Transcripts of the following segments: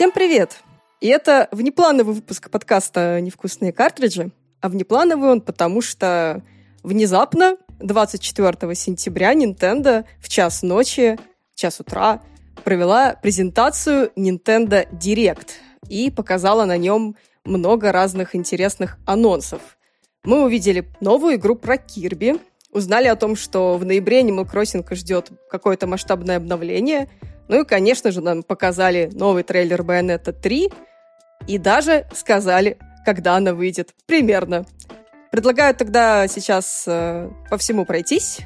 Всем привет! И это внеплановый выпуск подкаста «Невкусные картриджи». А внеплановый он потому, что внезапно 24 сентября Nintendo в час ночи, час утра провела презентацию Nintendo Direct и показала на нем много разных интересных анонсов. Мы увидели новую игру про Кирби, узнали о том, что в ноябре Animal Crossing ждет какое-то масштабное обновление, ну и, конечно же, нам показали новый трейлер Bayonetta 3 и даже сказали, когда она выйдет. Примерно. Предлагаю тогда сейчас э, по всему пройтись.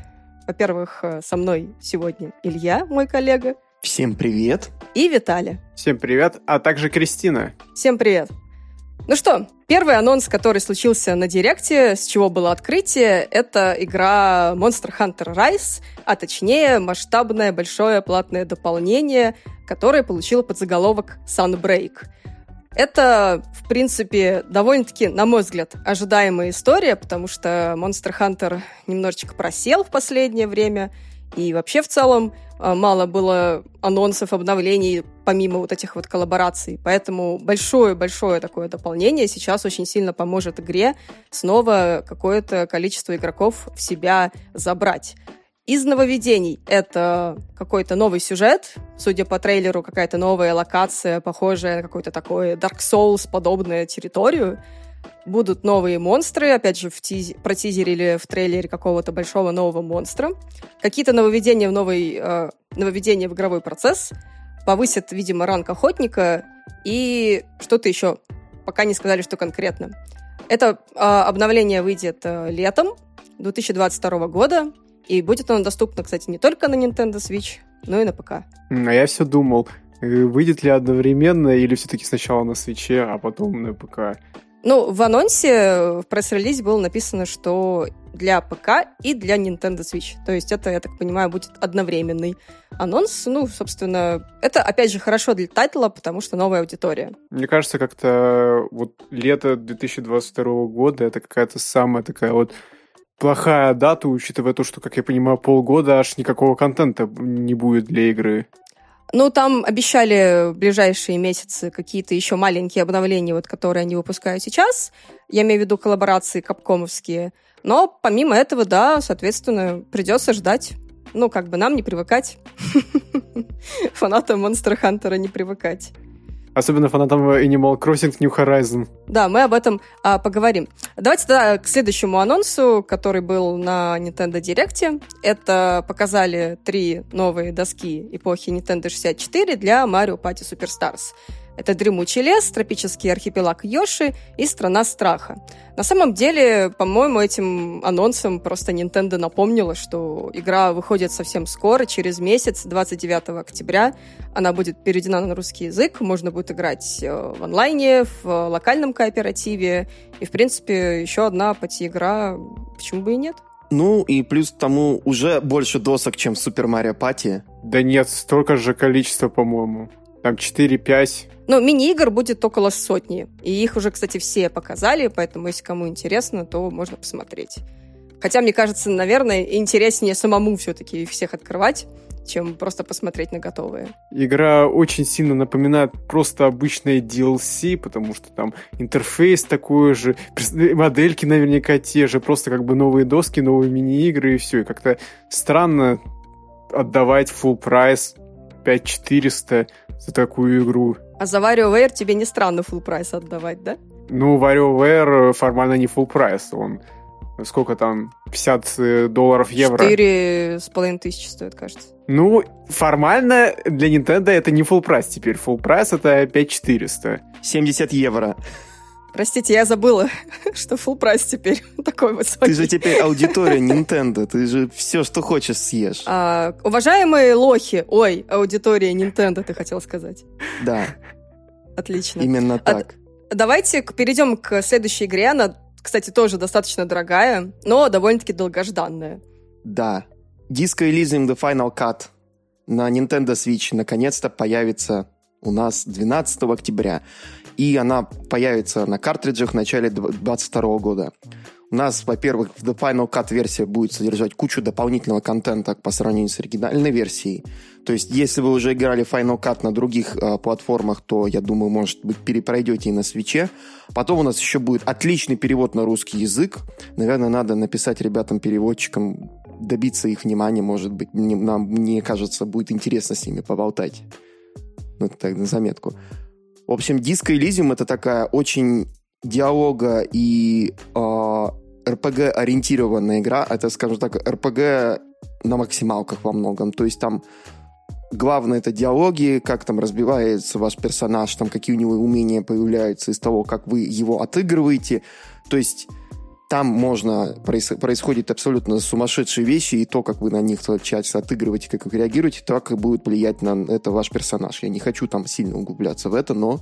Во-первых, э, со мной сегодня Илья, мой коллега. Всем привет. И Виталий. Всем привет, а также Кристина. Всем привет. Ну что, первый анонс, который случился на Директе, с чего было открытие, это игра Monster Hunter Rise, а точнее масштабное большое платное дополнение, которое получило подзаголовок Sunbreak. Это, в принципе, довольно-таки, на мой взгляд, ожидаемая история, потому что Monster Hunter немножечко просел в последнее время, и вообще в целом а, мало было анонсов, обновлений, помимо вот этих вот коллабораций. Поэтому большое-большое такое дополнение сейчас очень сильно поможет игре снова какое-то количество игроков в себя забрать. Из нововведений это какой-то новый сюжет, судя по трейлеру, какая-то новая локация, похожая на какой-то такой Dark Souls подобную территорию будут новые монстры, опять же, в тиз... протизерили в трейлере какого-то большого нового монстра. Какие-то нововведения в новый, э, нововведения в игровой процесс, повысят, видимо, ранг охотника и что-то еще. Пока не сказали, что конкретно. Это э, обновление выйдет э, летом 2022 года, и будет оно доступно, кстати, не только на Nintendo Switch, но и на ПК. А я все думал, э, выйдет ли одновременно или все-таки сначала на свече, а потом на ПК. Ну, в анонсе в пресс-релизе было написано, что для ПК и для Nintendo Switch. То есть это, я так понимаю, будет одновременный анонс. Ну, собственно, это, опять же, хорошо для тайтла, потому что новая аудитория. Мне кажется, как-то вот лето 2022 года это какая-то самая такая вот плохая дата, учитывая то, что, как я понимаю, полгода аж никакого контента не будет для игры. Ну, там обещали в ближайшие месяцы какие-то еще маленькие обновления, вот, которые они выпускают сейчас. Я имею в виду коллаборации капкомовские. Но помимо этого, да, соответственно, придется ждать. Ну, как бы нам не привыкать. Фанатам Monster Hunter не привыкать. Особенно фанатам Animal Crossing New Horizon. Да, мы об этом а, поговорим. Давайте тогда к следующему анонсу, который был на Nintendo Direct. Это показали три новые доски эпохи Nintendo 64 для Mario Party Superstars. Это «Дремучий лес», «Тропический архипелаг Йоши» и «Страна страха». На самом деле, по-моему, этим анонсом просто Nintendo напомнила, что игра выходит совсем скоро, через месяц, 29 октября. Она будет переведена на русский язык, можно будет играть э, в онлайне, в локальном кооперативе. И, в принципе, еще одна пати-игра, почему бы и нет? Ну, и плюс к тому уже больше досок, чем в Супер Марио Пати. Да нет, столько же количества, по-моему. Там 4-5. Ну, мини-игр будет около сотни. И их уже, кстати, все показали, поэтому, если кому интересно, то можно посмотреть. Хотя, мне кажется, наверное, интереснее самому все-таки их всех открывать, чем просто посмотреть на готовые. Игра очень сильно напоминает просто обычные DLC, потому что там интерфейс такой же, модельки наверняка те же, просто как бы новые доски, новые мини-игры и все. И как-то странно отдавать full прайс 5400 за такую игру. А за WarioWare тебе не странно full прайс отдавать, да? Ну, WarioWare формально не full прайс, он сколько там, 50 э, долларов евро? Четыре с половиной тысячи стоит, кажется. Ну, формально для Nintendo это не full прайс теперь. Full прайс это 5400. 70 евро. Простите, я забыла, что full прайс теперь такой высокий. Ты же теперь аудитория Nintendo, ты же все, что хочешь, съешь. А, уважаемые лохи, ой, аудитория Nintendo, ты хотел сказать. Да. Отлично. Именно так. А, давайте перейдем к следующей игре. Она, кстати, тоже достаточно дорогая, но довольно-таки долгожданная. Да. Disco Elysium The Final Cut на Nintendo Switch наконец-то появится у нас 12 октября и она появится на картриджах в начале 2022 года. У нас, во-первых, The Final Cut версия будет содержать кучу дополнительного контента по сравнению с оригинальной версией. То есть, если вы уже играли Final Cut на других э, платформах, то, я думаю, может быть, перепройдете и на свече. Потом у нас еще будет отличный перевод на русский язык. Наверное, надо написать ребятам-переводчикам, добиться их внимания, может быть. Нам, мне кажется, будет интересно с ними поболтать. Ну, так, на заметку. В общем, Disco Elysium это такая очень диалога и э, RPG-ориентированная игра. Это, скажем так, RPG на максималках во многом. То есть там главное это диалоги, как там разбивается ваш персонаж, там какие у него умения появляются из того, как вы его отыгрываете. То есть там можно, происходит абсолютно сумасшедшие вещи, и то, как вы на них часто отыгрываете, как вы реагируете, так и будет влиять на это ваш персонаж. Я не хочу там сильно углубляться в это, но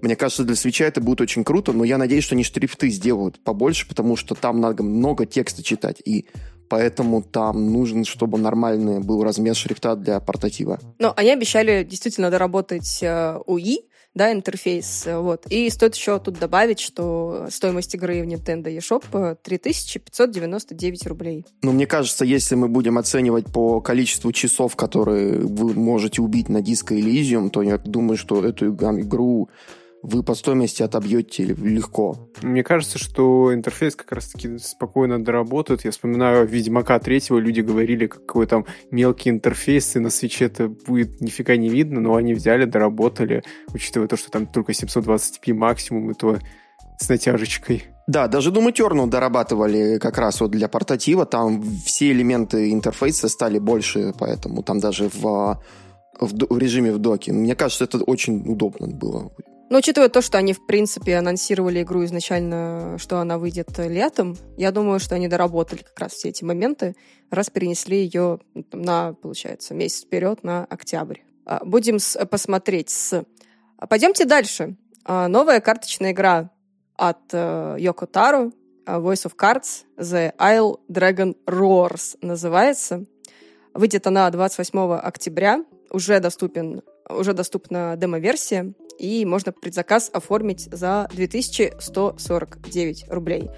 мне кажется, для свеча это будет очень круто, но я надеюсь, что они шрифты сделают побольше, потому что там надо много текста читать, и поэтому там нужен, чтобы нормальный был размер шрифта для портатива. Ну, они обещали действительно доработать э, УИ, да, интерфейс. Вот. И стоит еще тут добавить, что стоимость игры в Nintendo eShop 3599 рублей. Ну, мне кажется, если мы будем оценивать по количеству часов, которые вы можете убить на диско Elysium, то я думаю, что эту игру вы по стоимости отобьете легко. Мне кажется, что интерфейс как раз-таки спокойно доработает. Я вспоминаю Ведьмака третьего, люди говорили, какой там мелкий интерфейс, и на свече это будет нифига не видно, но они взяли, доработали, учитывая то, что там только 720p максимум, и то с натяжечкой. Да, даже Doom Eternal дорабатывали как раз вот для портатива, там все элементы интерфейса стали больше, поэтому там даже в, в, в режиме в доке. Мне кажется, это очень удобно было. Но учитывая то, что они, в принципе, анонсировали игру изначально, что она выйдет летом, я думаю, что они доработали как раз все эти моменты, раз перенесли ее на, получается, месяц вперед, на октябрь. А, будем с, посмотреть с... А, пойдемте дальше. А, новая карточная игра от Йоко Таро, Voice of Cards, The Isle Dragon Roars называется. Выйдет она 28 октября. Уже доступен уже доступна демо-версия и можно предзаказ оформить за 2149 рублей.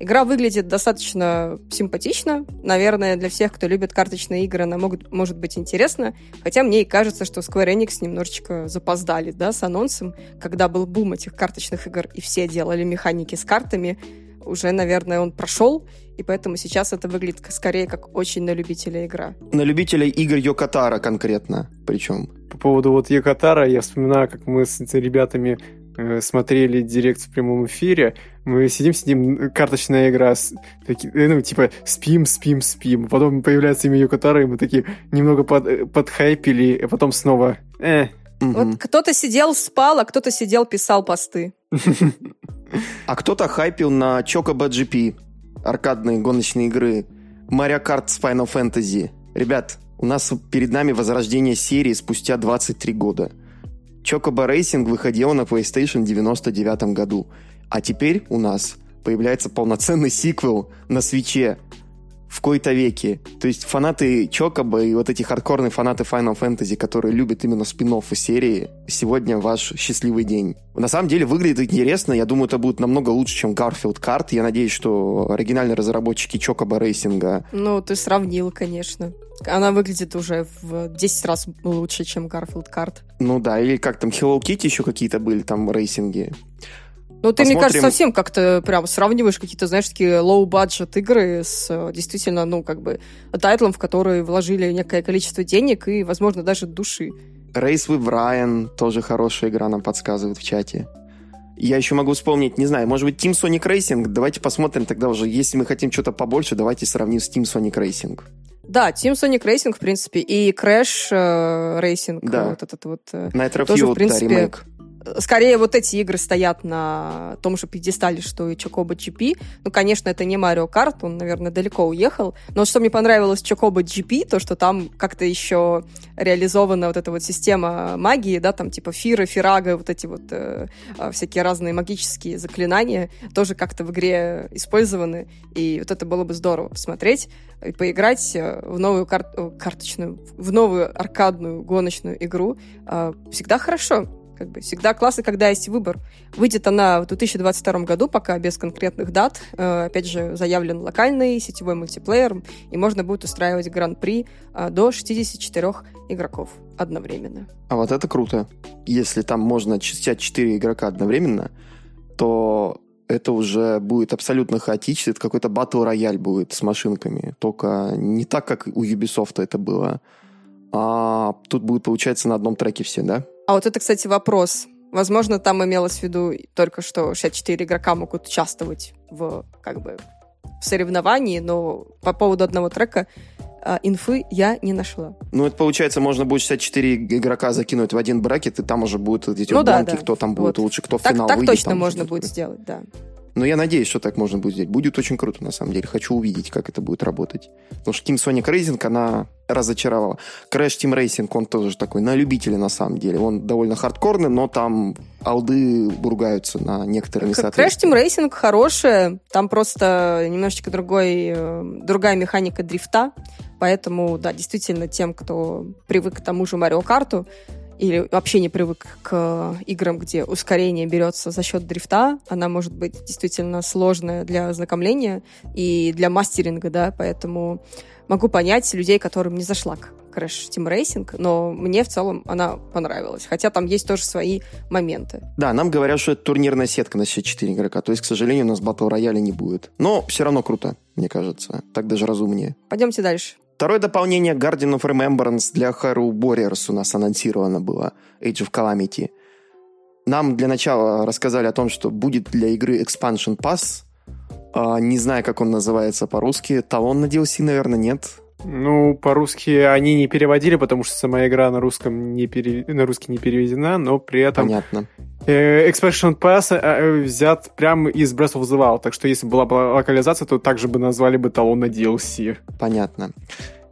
Игра выглядит достаточно симпатично. Наверное, для всех, кто любит карточные игры, она могут, может быть интересна. Хотя мне и кажется, что Square Enix немножечко запоздали да, с анонсом, когда был бум этих карточных игр, и все делали механики с картами. Уже, наверное, он прошел, и поэтому сейчас это выглядит скорее как очень на любителя игра. На любителя игр Йокатара конкретно причем по поводу вот Якотара, я вспоминаю, как мы с ребятами э, смотрели директ в прямом эфире, мы сидим, сидим, карточная игра, таки, э, ну, типа, спим, спим, спим. Потом появляется имя Юкатара, и мы такие немного под, э, подхайпили, а потом снова, э. Вот кто-то сидел, спал, а кто-то сидел, писал посты. А кто-то хайпил на Chocobo GP, аркадные гоночные игры, Mario Kart Final Fantasy. Ребят, у нас перед нами возрождение серии спустя 23 года. Chocobo Racing выходила на PlayStation в 99 году, а теперь у нас появляется полноценный сиквел на свече в кои-то веке. То есть фанаты Chocobo и вот эти хардкорные фанаты Final Fantasy, которые любят именно спин серии, сегодня ваш счастливый день. На самом деле выглядит интересно, я думаю, это будет намного лучше, чем Garfield Kart. Я надеюсь, что оригинальные разработчики Chocobo Racing а... Ну, ты сравнил, конечно. Она выглядит уже в 10 раз лучше, чем Garfield Kart. Ну да, или как там, Hello Kitty еще какие-то были там racing и. Ну, ты, Посмотрим. мне кажется, совсем как-то прям сравниваешь какие-то, знаешь, такие low-budget игры с э, действительно, ну, как бы, тайтлом, в который вложили некое количество денег и, возможно, даже души. Race with Ryan тоже хорошая игра, нам подсказывают в чате. Я еще могу вспомнить, не знаю, может быть, Team Sonic Racing. Давайте посмотрим тогда уже, если мы хотим что-то побольше, давайте сравним с Team Sonic Racing. Да, Team Sonic Racing, в принципе, и Crash э, Racing, да. вот этот вот. Э, Nitro тоже, Fuel, в принципе, да, ремейк скорее вот эти игры стоят на том же пьедестале, что и Chocobo GP. Ну, конечно, это не Mario Kart, он, наверное, далеко уехал. Но что мне понравилось в Chocobo GP, то, что там как-то еще реализована вот эта вот система магии, да, там типа Фира, Фирага, вот эти вот э, а, всякие разные магические заклинания тоже как-то в игре использованы. И вот это было бы здорово посмотреть и поиграть э, в новую кар- карточную, в новую аркадную гоночную игру. Э, всегда хорошо. Как бы всегда классно, когда есть выбор. Выйдет она в 2022 году, пока без конкретных дат. Э, опять же, заявлен локальный сетевой мультиплеер, и можно будет устраивать гран-при э, до 64 игроков одновременно. А вот это круто. Если там можно 64 игрока одновременно, то это уже будет абсолютно хаотично. Это какой-то батл рояль будет с машинками. Только не так, как у Ubisoft это было. А тут будет, получается, на одном треке все, да? А вот это, кстати, вопрос. Возможно, там имелось в виду только, что 64 игрока могут участвовать в, как бы, в соревновании, но по поводу одного трека а, инфы я не нашла. Ну, это получается, можно будет 64 игрока закинуть в один бракет, и там уже будут эти ну, да, да. кто там будет вот. лучше, кто в так, финал так выйдет. Так точно можно будет сделать, да. Но я надеюсь, что так можно будет сделать. Будет очень круто, на самом деле. Хочу увидеть, как это будет работать. Потому что Team Sonic Racing, она разочаровала. Crash Team Racing, он тоже такой на любителя, на самом деле. Он довольно хардкорный, но там алды ругаются на некоторые несоответствия. Crash Team Racing хорошая. Там просто немножечко другой, э, другая механика дрифта. Поэтому, да, действительно, тем, кто привык к тому же Марио Карту, или вообще не привык к играм, где ускорение берется за счет дрифта, она может быть действительно сложная для ознакомления и для мастеринга, да, поэтому могу понять людей, которым не зашла Crash Team Racing, но мне в целом она понравилась. Хотя там есть тоже свои моменты. Да, нам говорят, что это турнирная сетка на все 4 игрока. То есть, к сожалению, у нас батл рояля не будет. Но все равно круто, мне кажется. Так даже разумнее. Пойдемте дальше. Второе дополнение Guardian of Remembrance для Hyrule Warriors у нас анонсировано было, Age of Calamity. Нам для начала рассказали о том, что будет для игры Expansion Pass. А, не знаю, как он называется по-русски. Талон на DLC, наверное, нет. Ну, по-русски они не переводили, потому что сама игра на русском не пере... на русский не переведена, но при этом... Понятно. Э, Expansion Pass э, взят прямо из Breath of the Wild, так что если была бы локализация, то также бы назвали бы талон на DLC. Понятно.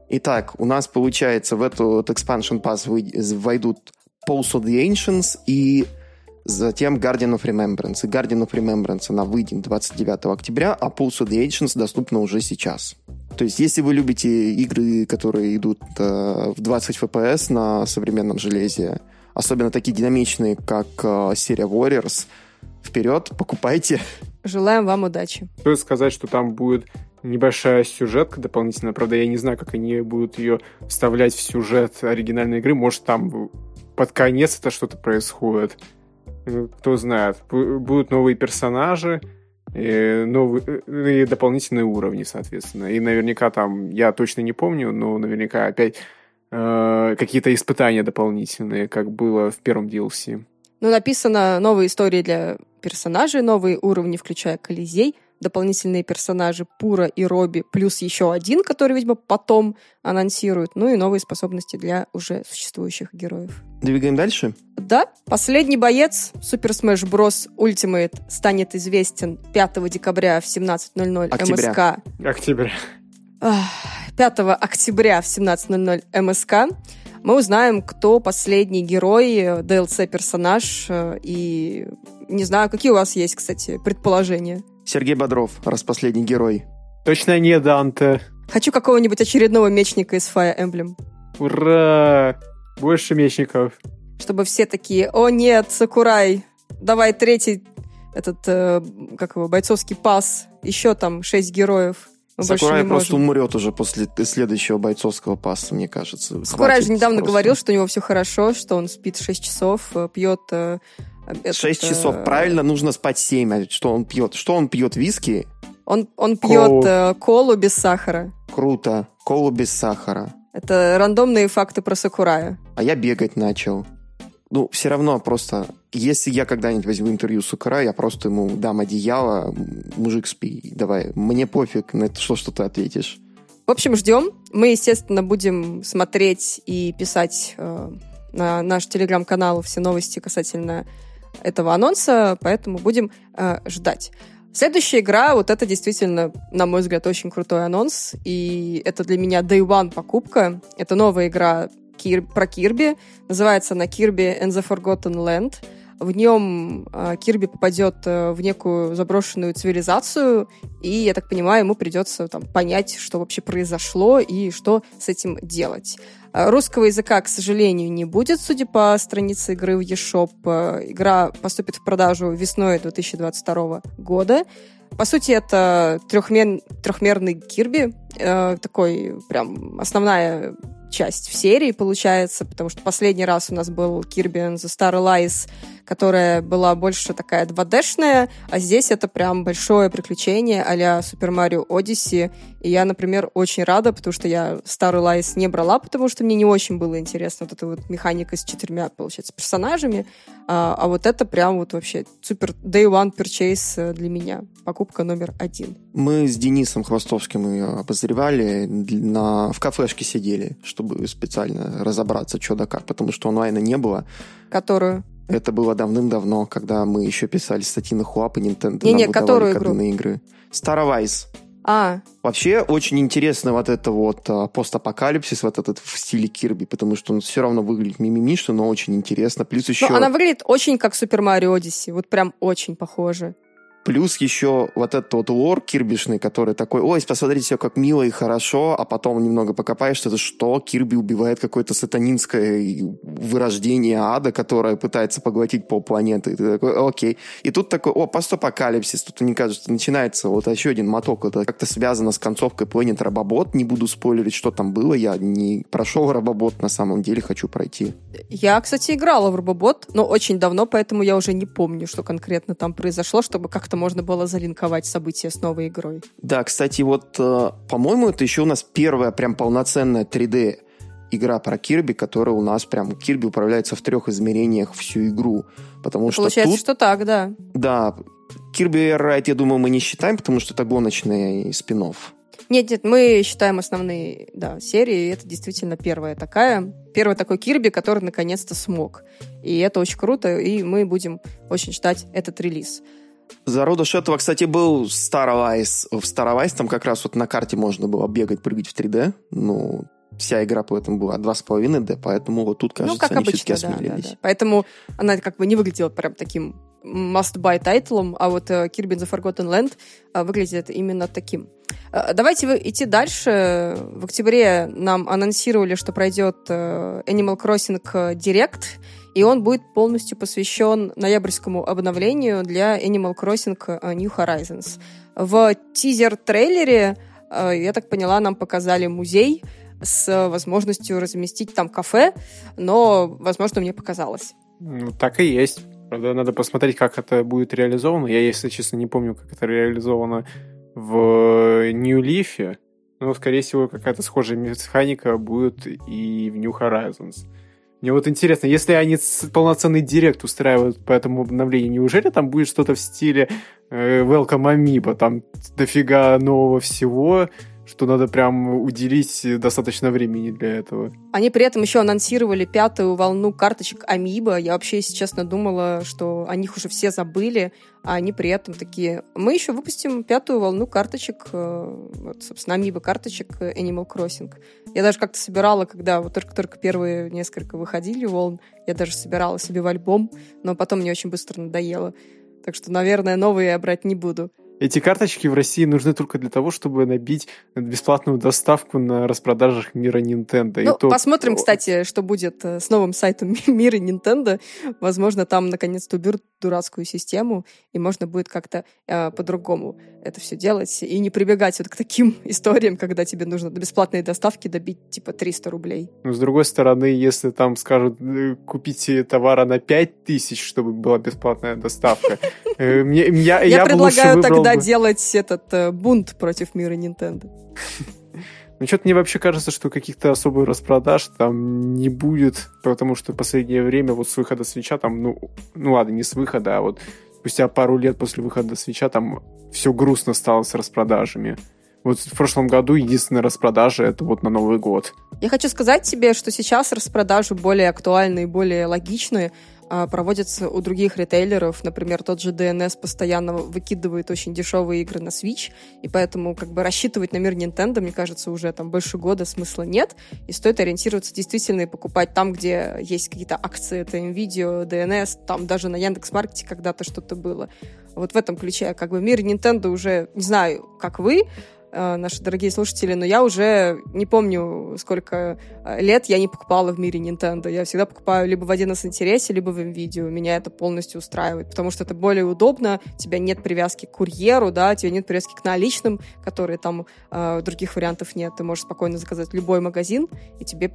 Итак, у нас получается в эту вот Expansion Pass войдут Pulse of the Ancients и затем Guardian of Remembrance. И Guardian of Remembrance, она выйдет 29 октября, а Pulse of the Ancients доступна уже сейчас. То есть, если вы любите игры, которые идут э, в 20 FPS на современном железе, особенно такие динамичные, как э, серия Warriors, вперед, покупайте. Желаем вам удачи. Стоит сказать, что там будет небольшая сюжетка дополнительная. Правда, я не знаю, как они будут ее вставлять в сюжет оригинальной игры. Может, там под конец это что-то происходит. Э, кто знает. Будут новые персонажи, и, новые, и дополнительные уровни, соответственно. И наверняка там, я точно не помню, но наверняка опять э, какие-то испытания дополнительные, как было в первом DLC. Ну, написано новые истории для персонажей, новые уровни, включая Колизей, дополнительные персонажи Пура и Робби, плюс еще один, который, видимо, потом анонсируют, ну и новые способности для уже существующих героев. Двигаем дальше? Да. Последний боец Super Smash Bros. Ultimate станет известен 5 декабря в 17.00 МСК. Октября. 5 октября в 17.00 МСК мы узнаем, кто последний герой, DLC-персонаж, э, и не знаю, какие у вас есть, кстати, предположения. Сергей Бодров, раз последний герой. Точно не Данте. Хочу какого-нибудь очередного мечника из Fire Emblem. Ура! Больше мечников. Чтобы все такие, о нет, Сакурай, давай третий этот, э, как его, бойцовский пас, еще там шесть героев. Мы Сакурай просто можем. умрет уже после следующего бойцовского паса, мне кажется. Сакурай же недавно просто. говорил, что у него все хорошо, что он спит 6 часов, э, пьет э, этот, 6 часов, э... правильно, нужно спать 7. А что он пьет? Что он пьет? Виски? Он, он пьет э, колу без сахара. Круто. Колу без сахара. Это рандомные факты про Сакурая. А я бегать начал. Ну, все равно просто, если я когда-нибудь возьму интервью с Сакурая, я просто ему дам одеяло, мужик спи, давай, мне пофиг на это, что, что ты ответишь. В общем, ждем. Мы, естественно, будем смотреть и писать э, на наш телеграм-канал все новости касательно этого анонса, поэтому будем э, ждать. Следующая игра, вот это действительно, на мой взгляд, очень крутой анонс, и это для меня Day One покупка. Это новая игра Кир... про Кирби, называется она Kirby and the Forgotten Land. В нем э, Кирби попадет э, в некую заброшенную цивилизацию, и, я так понимаю, ему придется там, понять, что вообще произошло и что с этим делать. Э, русского языка, к сожалению, не будет, судя по странице игры в eShop. Игра поступит в продажу весной 2022 года. По сути, это трехмер... трехмерный Кирби, э, такой прям основная часть в серии получается, потому что последний раз у нас был Kirby and the Star Allies, которая была больше такая 2D-шная, а здесь это прям большое приключение а-ля Super Mario Odyssey. И я, например, очень рада, потому что я Star Allies не брала, потому что мне не очень было интересно вот эта вот механика с четырьмя, получается, персонажами. А, а вот это прям вот вообще супер day one purchase э, для меня. Покупка номер один. Мы с Денисом Хвостовским ее обозревали, на, в кафешке сидели, чтобы специально разобраться, что да как, потому что онлайна не было. Которую? Это было давным-давно, когда мы еще писали статьи на Хуап и Nintendo. Не-не, которую игру? на игры. Старовайс. А. Вообще очень интересно вот это вот а, постапокалипсис, вот этот в стиле Кирби, потому что он все равно выглядит мимимишно, но очень интересно. Плюс еще... Ну, она выглядит очень как Супер Марио Одиссе, вот прям очень похоже. Плюс еще вот этот вот лор кирбишный, который такой, ой, посмотрите, все как мило и хорошо, а потом немного покопаешь, это что? Кирби убивает какое-то сатанинское вырождение ада, которое пытается поглотить полпланеты. И ты такой, окей. И тут такой, о, постапокалипсис. Тут, мне кажется, начинается вот еще один моток. Это как-то связано с концовкой Planet Robobot. Не буду спойлерить, что там было. Я не прошел Robobot, на самом деле хочу пройти. Я, кстати, играла в Robobot, но очень давно, поэтому я уже не помню, что конкретно там произошло, чтобы как-то как-то можно было залинковать события с новой игрой. Да, кстати, вот, э, по-моему, это еще у нас первая прям полноценная 3D игра про Кирби, которая у нас прям Кирби управляется в трех измерениях всю игру. Потому что Получается, тут, что так, да. Да. Кирби Райт, я думаю, мы не считаем, потому что это гоночный спин -офф. Нет, нет, мы считаем основные да, серии, это действительно первая такая. Первый такой Кирби, который наконец-то смог. И это очень круто, и мы будем очень ждать этот релиз. Зародыш этого, кстати, был Старовайс. В Старовайс там как раз вот на карте можно было бегать, прыгать в 3D. Ну, вся игра по этому была 2,5D, поэтому вот тут, кажется, ну, как они обычно, все-таки осмелились. Да, да. Поэтому она как бы не выглядела прям таким must-buy тайтлом, а вот uh, Kirby the Forgotten Land uh, выглядит именно таким. Uh, давайте идти дальше. В октябре нам анонсировали, что пройдет Animal Crossing Direct, и он будет полностью посвящен ноябрьскому обновлению для Animal Crossing э, New Horizons. В тизер-трейлере, э, я так поняла, нам показали музей с возможностью разместить там кафе, но, возможно, мне показалось. Ну, так и есть. Правда, надо посмотреть, как это будет реализовано. Я, если честно, не помню, как это реализовано в New Leaf. Но, скорее всего, какая-то схожая механика будет и в New Horizons. Мне вот интересно, если они полноценный директ устраивают по этому обновлению, неужели там будет что-то в стиле э, Welcome Amiibo, там дофига нового всего, что надо прям уделить достаточно времени для этого. Они при этом еще анонсировали пятую волну карточек Амиба. Я вообще, если честно, думала, что о них уже все забыли, а они при этом такие... Мы еще выпустим пятую волну карточек, э, вот, собственно, Амиба карточек Animal Crossing. Я даже как-то собирала, когда вот только-только первые несколько выходили волн, я даже собирала себе в альбом, но потом мне очень быстро надоело. Так что, наверное, новые я брать не буду. Эти карточки в России нужны только для того, чтобы набить бесплатную доставку на распродажах мира Nintendo. Ну, то... посмотрим, кстати, что будет э, с новым сайтом мира Nintendo. Возможно, там наконец-то уберут дурацкую систему, и можно будет как-то э, по-другому это все делать, и не прибегать вот к таким историям, когда тебе нужно до бесплатной доставки добить типа 300 рублей. Ну, с другой стороны, если там скажут, э, купите товара на 5000, чтобы была бесплатная доставка, э, я предлагаю тогда бы... делать этот э, бунт против мира Nintendo. Ну, что-то мне вообще кажется, что каких-то особых распродаж там не будет, потому что в последнее время вот с выхода свеча там, ну, ну ладно, не с выхода, а вот спустя пару лет после выхода свеча там все грустно стало с распродажами. Вот в прошлом году единственная распродажа это вот на Новый год. Я хочу сказать тебе, что сейчас распродажи более актуальные, более логичные а, проводятся у других ритейлеров. Например, тот же DNS постоянно выкидывает очень дешевые игры на Switch, и поэтому как бы рассчитывать на мир Nintendo, мне кажется, уже там больше года смысла нет, и стоит ориентироваться действительно и покупать там, где есть какие-то акции, это NVIDIA, DNS, там даже на Яндекс.Маркете когда-то что-то было. Вот в этом ключе, как бы мир Nintendo уже, не знаю, как вы, наши дорогие слушатели, но я уже не помню, сколько э, лет я не покупала в мире Nintendo. Я всегда покупаю либо в 1С интересе, либо в NVIDIA. Меня это полностью устраивает, потому что это более удобно, у тебя нет привязки к курьеру, да, у тебя нет привязки к наличным, которые там э, других вариантов нет. Ты можешь спокойно заказать любой магазин, и тебе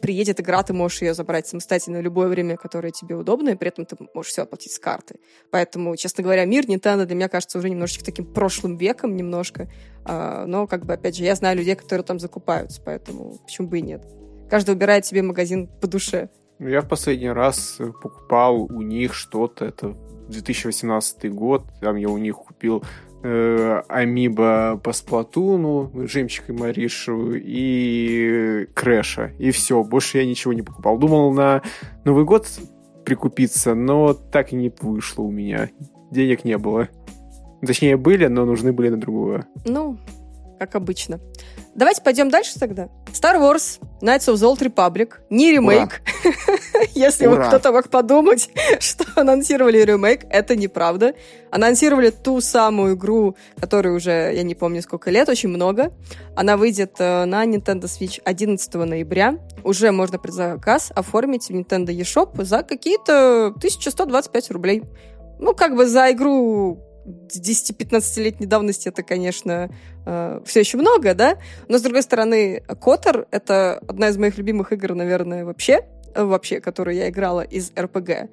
приедет игра, ты можешь ее забрать самостоятельно в любое время, которое тебе удобно, и при этом ты можешь все оплатить с карты. Поэтому, честно говоря, мир Nintendo для меня кажется уже немножечко таким прошлым веком немножко. А, но, как бы, опять же, я знаю людей, которые там закупаются, поэтому почему бы и нет. Каждый выбирает себе магазин по душе. Ну, я в последний раз покупал у них что-то, это 2018 год, там я у них купил э, Амиба по Сплатуну, Жемчик и Маришу и Крэша. И все, больше я ничего не покупал. Думал на Новый год прикупиться, но так и не вышло у меня. Денег не было. Точнее, были, но нужны были на другое. Ну, как обычно. Давайте пойдем дальше тогда. Star Wars Knights of the Old Republic. Не ремейк. Если кто-то мог подумать, что анонсировали ремейк, это неправда. Анонсировали ту самую игру, которой уже, я не помню, сколько лет, очень много. Она выйдет э, на Nintendo Switch 11 ноября. Уже можно предзаказ оформить в Nintendo eShop за какие-то 1125 рублей. Ну, как бы за игру 10-15-летней давности это, конечно, э, все еще много, да? Но, с другой стороны, Котор — это одна из моих любимых игр, наверное, вообще вообще, которую я играла из РПГ.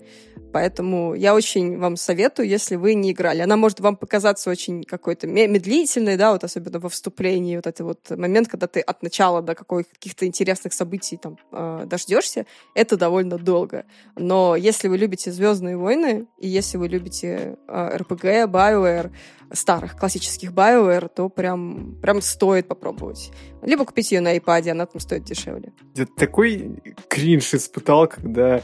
Поэтому я очень вам советую, если вы не играли. Она может вам показаться очень какой-то медлительной, да, вот особенно во вступлении, вот этот вот момент, когда ты от начала до каких-то интересных событий там э, дождешься, это довольно долго. Но если вы любите Звездные войны, и если вы любите э, РПГ, BioWare, старых классических BioWare, то прям, прям стоит попробовать. Либо купить ее на iPad, она там стоит дешевле. Я такой кринж испытал, когда,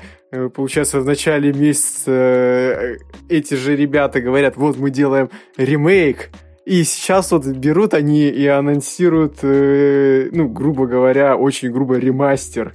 получается, в начале месяца э, эти же ребята говорят, вот мы делаем ремейк, и сейчас вот берут они и анонсируют, э, ну, грубо говоря, очень грубо ремастер.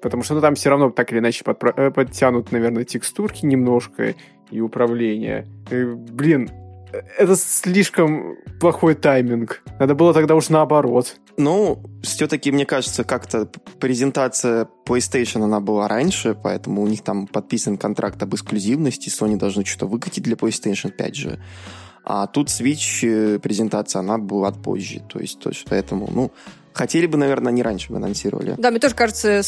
потому что ну, там все равно так или иначе подпро- подтянут, наверное, текстурки немножко и управление. блин, это слишком плохой тайминг. Надо было тогда уж наоборот. Ну, все-таки, мне кажется, как-то презентация PlayStation, она была раньше, поэтому у них там подписан контракт об эксклюзивности, Sony должны что-то выкатить для PlayStation 5 же. А тут Switch э, презентация, она была позже. То есть, то, поэтому, ну, хотели бы, наверное, не раньше бы анонсировали. Да, мне тоже кажется,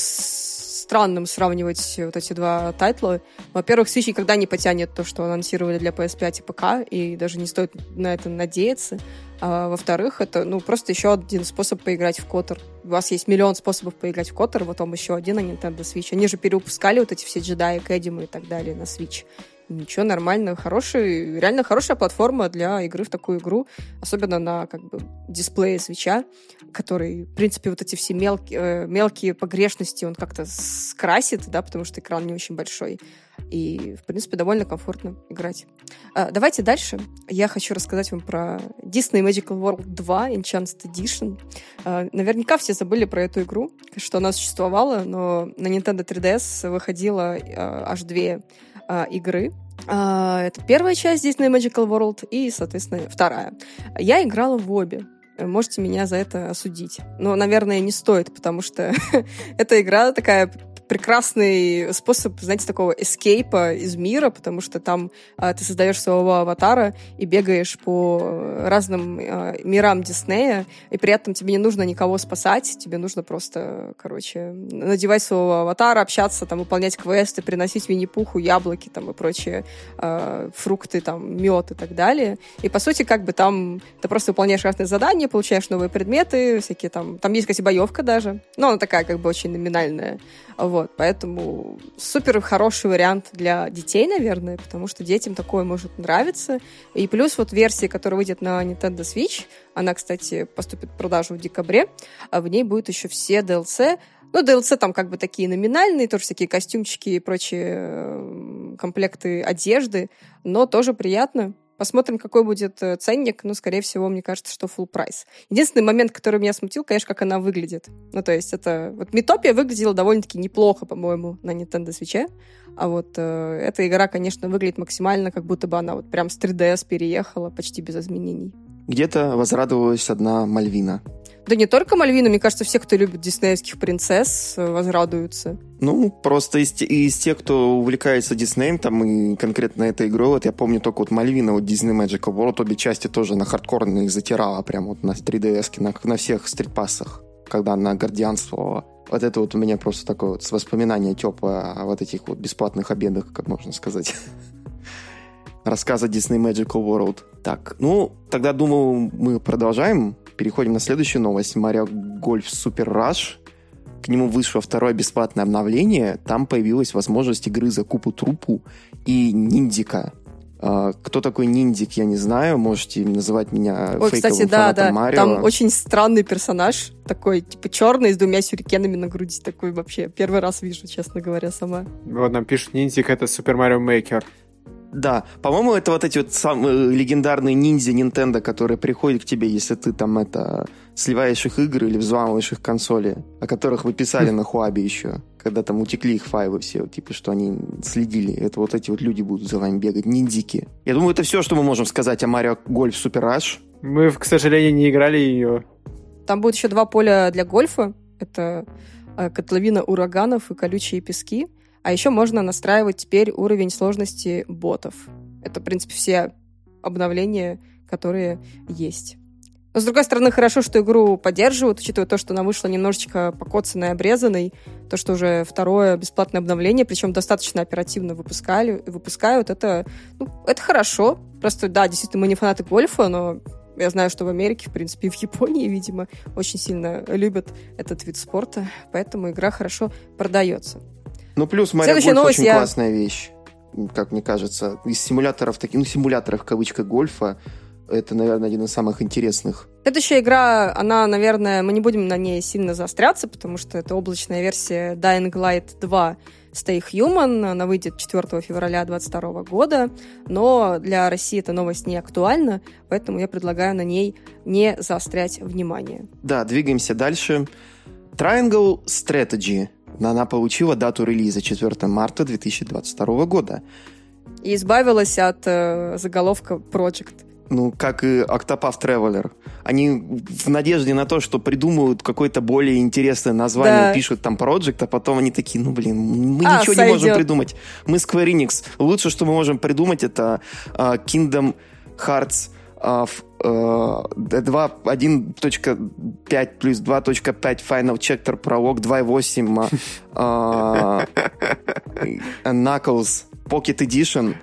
странным сравнивать вот эти два тайтла. Во-первых, Switch никогда не потянет то, что анонсировали для PS5 и ПК, и даже не стоит на это надеяться. А, во-вторых, это ну просто еще один способ поиграть в Котор. У вас есть миллион способов поиграть в Котор, вот он еще один на Nintendo Switch. Они же перевыпускали вот эти все джедаи, Кэддимы и так далее на Switch. Ничего, нормально, хороший, реально хорошая платформа для игры в такую игру, особенно на как бы дисплее свеча, который, в принципе, вот эти все мелкие, э, мелкие погрешности он как-то скрасит, да, потому что экран не очень большой. И, в принципе, довольно комфортно играть. А, давайте дальше. Я хочу рассказать вам про Disney Magical World 2 Enchanted Edition. А, наверняка все забыли про эту игру, что она существовала, но на Nintendo 3DS выходила а, аж две а, игры. А, это первая часть Disney Magical World и, соответственно, вторая. Я играла в обе можете меня за это осудить. Но, наверное, не стоит, потому что эта игра такая прекрасный способ, знаете, такого эскейпа из мира, потому что там а, ты создаешь своего аватара и бегаешь по разным а, мирам Диснея, и при этом тебе не нужно никого спасать, тебе нужно просто, короче, надевать своего аватара, общаться, там, выполнять квесты, приносить Винни-Пуху яблоки там и прочие а, фрукты, там, мед и так далее. И, по сути, как бы там ты просто выполняешь разные задания, получаешь новые предметы, всякие там... Там есть, кстати, боевка даже. Но она такая, как бы, очень номинальная. Вот. Вот, поэтому супер хороший вариант для детей, наверное, потому что детям такое может нравиться. И плюс вот версия, которая выйдет на Nintendo Switch, она, кстати, поступит в продажу в декабре, а в ней будет еще все DLC, ну, DLC там как бы такие номинальные, тоже всякие костюмчики и прочие э, комплекты одежды, но тоже приятно. Посмотрим, какой будет э, ценник. Ну, скорее всего, мне кажется, что full прайс. Единственный момент, который меня смутил, конечно, как она выглядит. Ну, то есть это... Вот Метопия выглядела довольно-таки неплохо, по-моему, на Nintendo Switch. А вот э, эта игра, конечно, выглядит максимально, как будто бы она вот прям с 3DS переехала, почти без изменений. Где-то возрадовалась одна Мальвина. Да не только Мальвина, мне кажется, все, кто любит диснеевских принцесс, возрадуются. Ну, просто из, из тех, кто увлекается Диснеем, там и конкретно этой игрой, вот я помню только вот Мальвина, вот Disney Magical World, обе части тоже на хардкорно их затирала, прям вот на 3DS, на, на всех стритпассах, когда она гардианствовала. Вот это вот у меня просто такое вот воспоминание теплое о вот этих вот бесплатных обедах, как можно сказать. Рассказа Disney Magical World. Так, ну, тогда, думаю, мы продолжаем переходим на следующую новость. Mario Golf Super Rush. К нему вышло второе бесплатное обновление. Там появилась возможность игры за купу трупу и ниндика. Uh, кто такой ниндик, я не знаю. Можете называть меня Ой, кстати, да, да. Марио. Там очень странный персонаж. Такой, типа, черный, с двумя сюрикенами на груди. Такой вообще. Первый раз вижу, честно говоря, сама. Вот нам пишут, ниндик — это Super Mario Maker. Да, по-моему, это вот эти вот самые легендарные ниндзя Nintendo, которые приходят к тебе, если ты там это сливаешь их игры или взламываешь их консоли, о которых вы писали на Хуабе еще, когда там утекли их файлы все, типа, что они следили. Это вот эти вот люди будут за вами бегать, ниндзики. Я думаю, это все, что мы можем сказать о Марио Гольф Супер Rush. Мы, к сожалению, не играли ее. Там будет еще два поля для гольфа. Это э, котловина ураганов и колючие пески. А еще можно настраивать теперь уровень сложности ботов. Это, в принципе, все обновления, которые есть. Но, с другой стороны, хорошо, что игру поддерживают, учитывая то, что она вышла немножечко покоцанной, обрезанной, то, что уже второе бесплатное обновление, причем достаточно оперативно выпускали, выпускают, это, ну, это хорошо. Просто, да, действительно, мы не фанаты гольфа, но я знаю, что в Америке, в принципе, и в Японии, видимо, очень сильно любят этот вид спорта, поэтому игра хорошо продается. Ну, плюс Следующая Golf очень я... классная вещь, как мне кажется. Из симуляторов, таких, ну, симуляторов, в кавычках, гольфа, это, наверное, один из самых интересных. Следующая игра, она, наверное, мы не будем на ней сильно заостряться, потому что это облачная версия Dying Light 2 Stay Human. Она выйдет 4 февраля 2022 года, но для России эта новость не актуальна, поэтому я предлагаю на ней не заострять внимание. Да, двигаемся дальше. Triangle Strategy – она получила дату релиза 4 марта 2022 года. И избавилась от э, заголовка Project. Ну, как и Octopath Traveler. Они в надежде на то, что придумают какое-то более интересное название, да. пишут там Project, а потом они такие, ну, блин, мы а, ничего сойдет. не можем придумать. Мы Square Enix. Лучше, что мы можем придумать, это uh, Kingdom Hearts uh, 1.5 плюс 2.5 Final Chapter Prologue 2.8 uh, Knuckles Pocket Edition.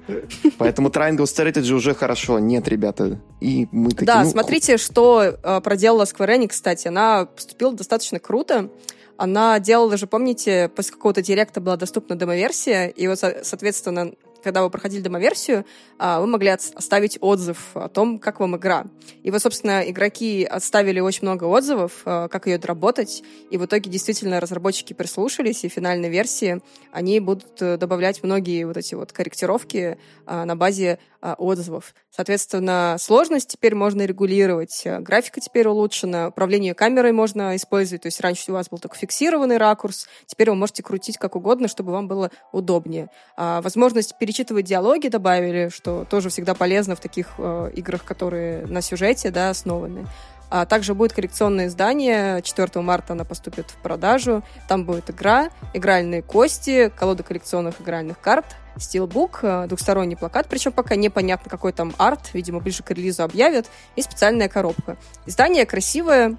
Поэтому Triangle Strategy уже хорошо. Нет, ребята. И мы такие, Да, ну... смотрите, что э, проделала Square Enix, кстати. Она поступила достаточно круто. Она делала же, помните, после какого-то директа была доступна демо-версия, и вот, соответственно, когда вы проходили демоверсию, а, вы могли оставить отзыв о том, как вам игра. И вот, собственно, игроки оставили очень много отзывов, а, как ее доработать, и в итоге действительно разработчики прислушались, и в финальной версии они будут э, добавлять многие вот эти вот корректировки а, на базе отзывов. Соответственно, сложность теперь можно регулировать, графика теперь улучшена, управление камерой можно использовать, то есть раньше у вас был только фиксированный ракурс, теперь вы можете крутить как угодно, чтобы вам было удобнее. Возможность перечитывать диалоги добавили, что тоже всегда полезно в таких э, играх, которые на сюжете да, основаны. А также будет коррекционное издание. 4 марта она поступит в продажу. Там будет игра, игральные кости, колода коллекционных игральных карт, стилбук, э, двухсторонний плакат, причем пока непонятно, какой там арт, видимо, ближе к релизу объявят, и специальная коробка. Издание красивое,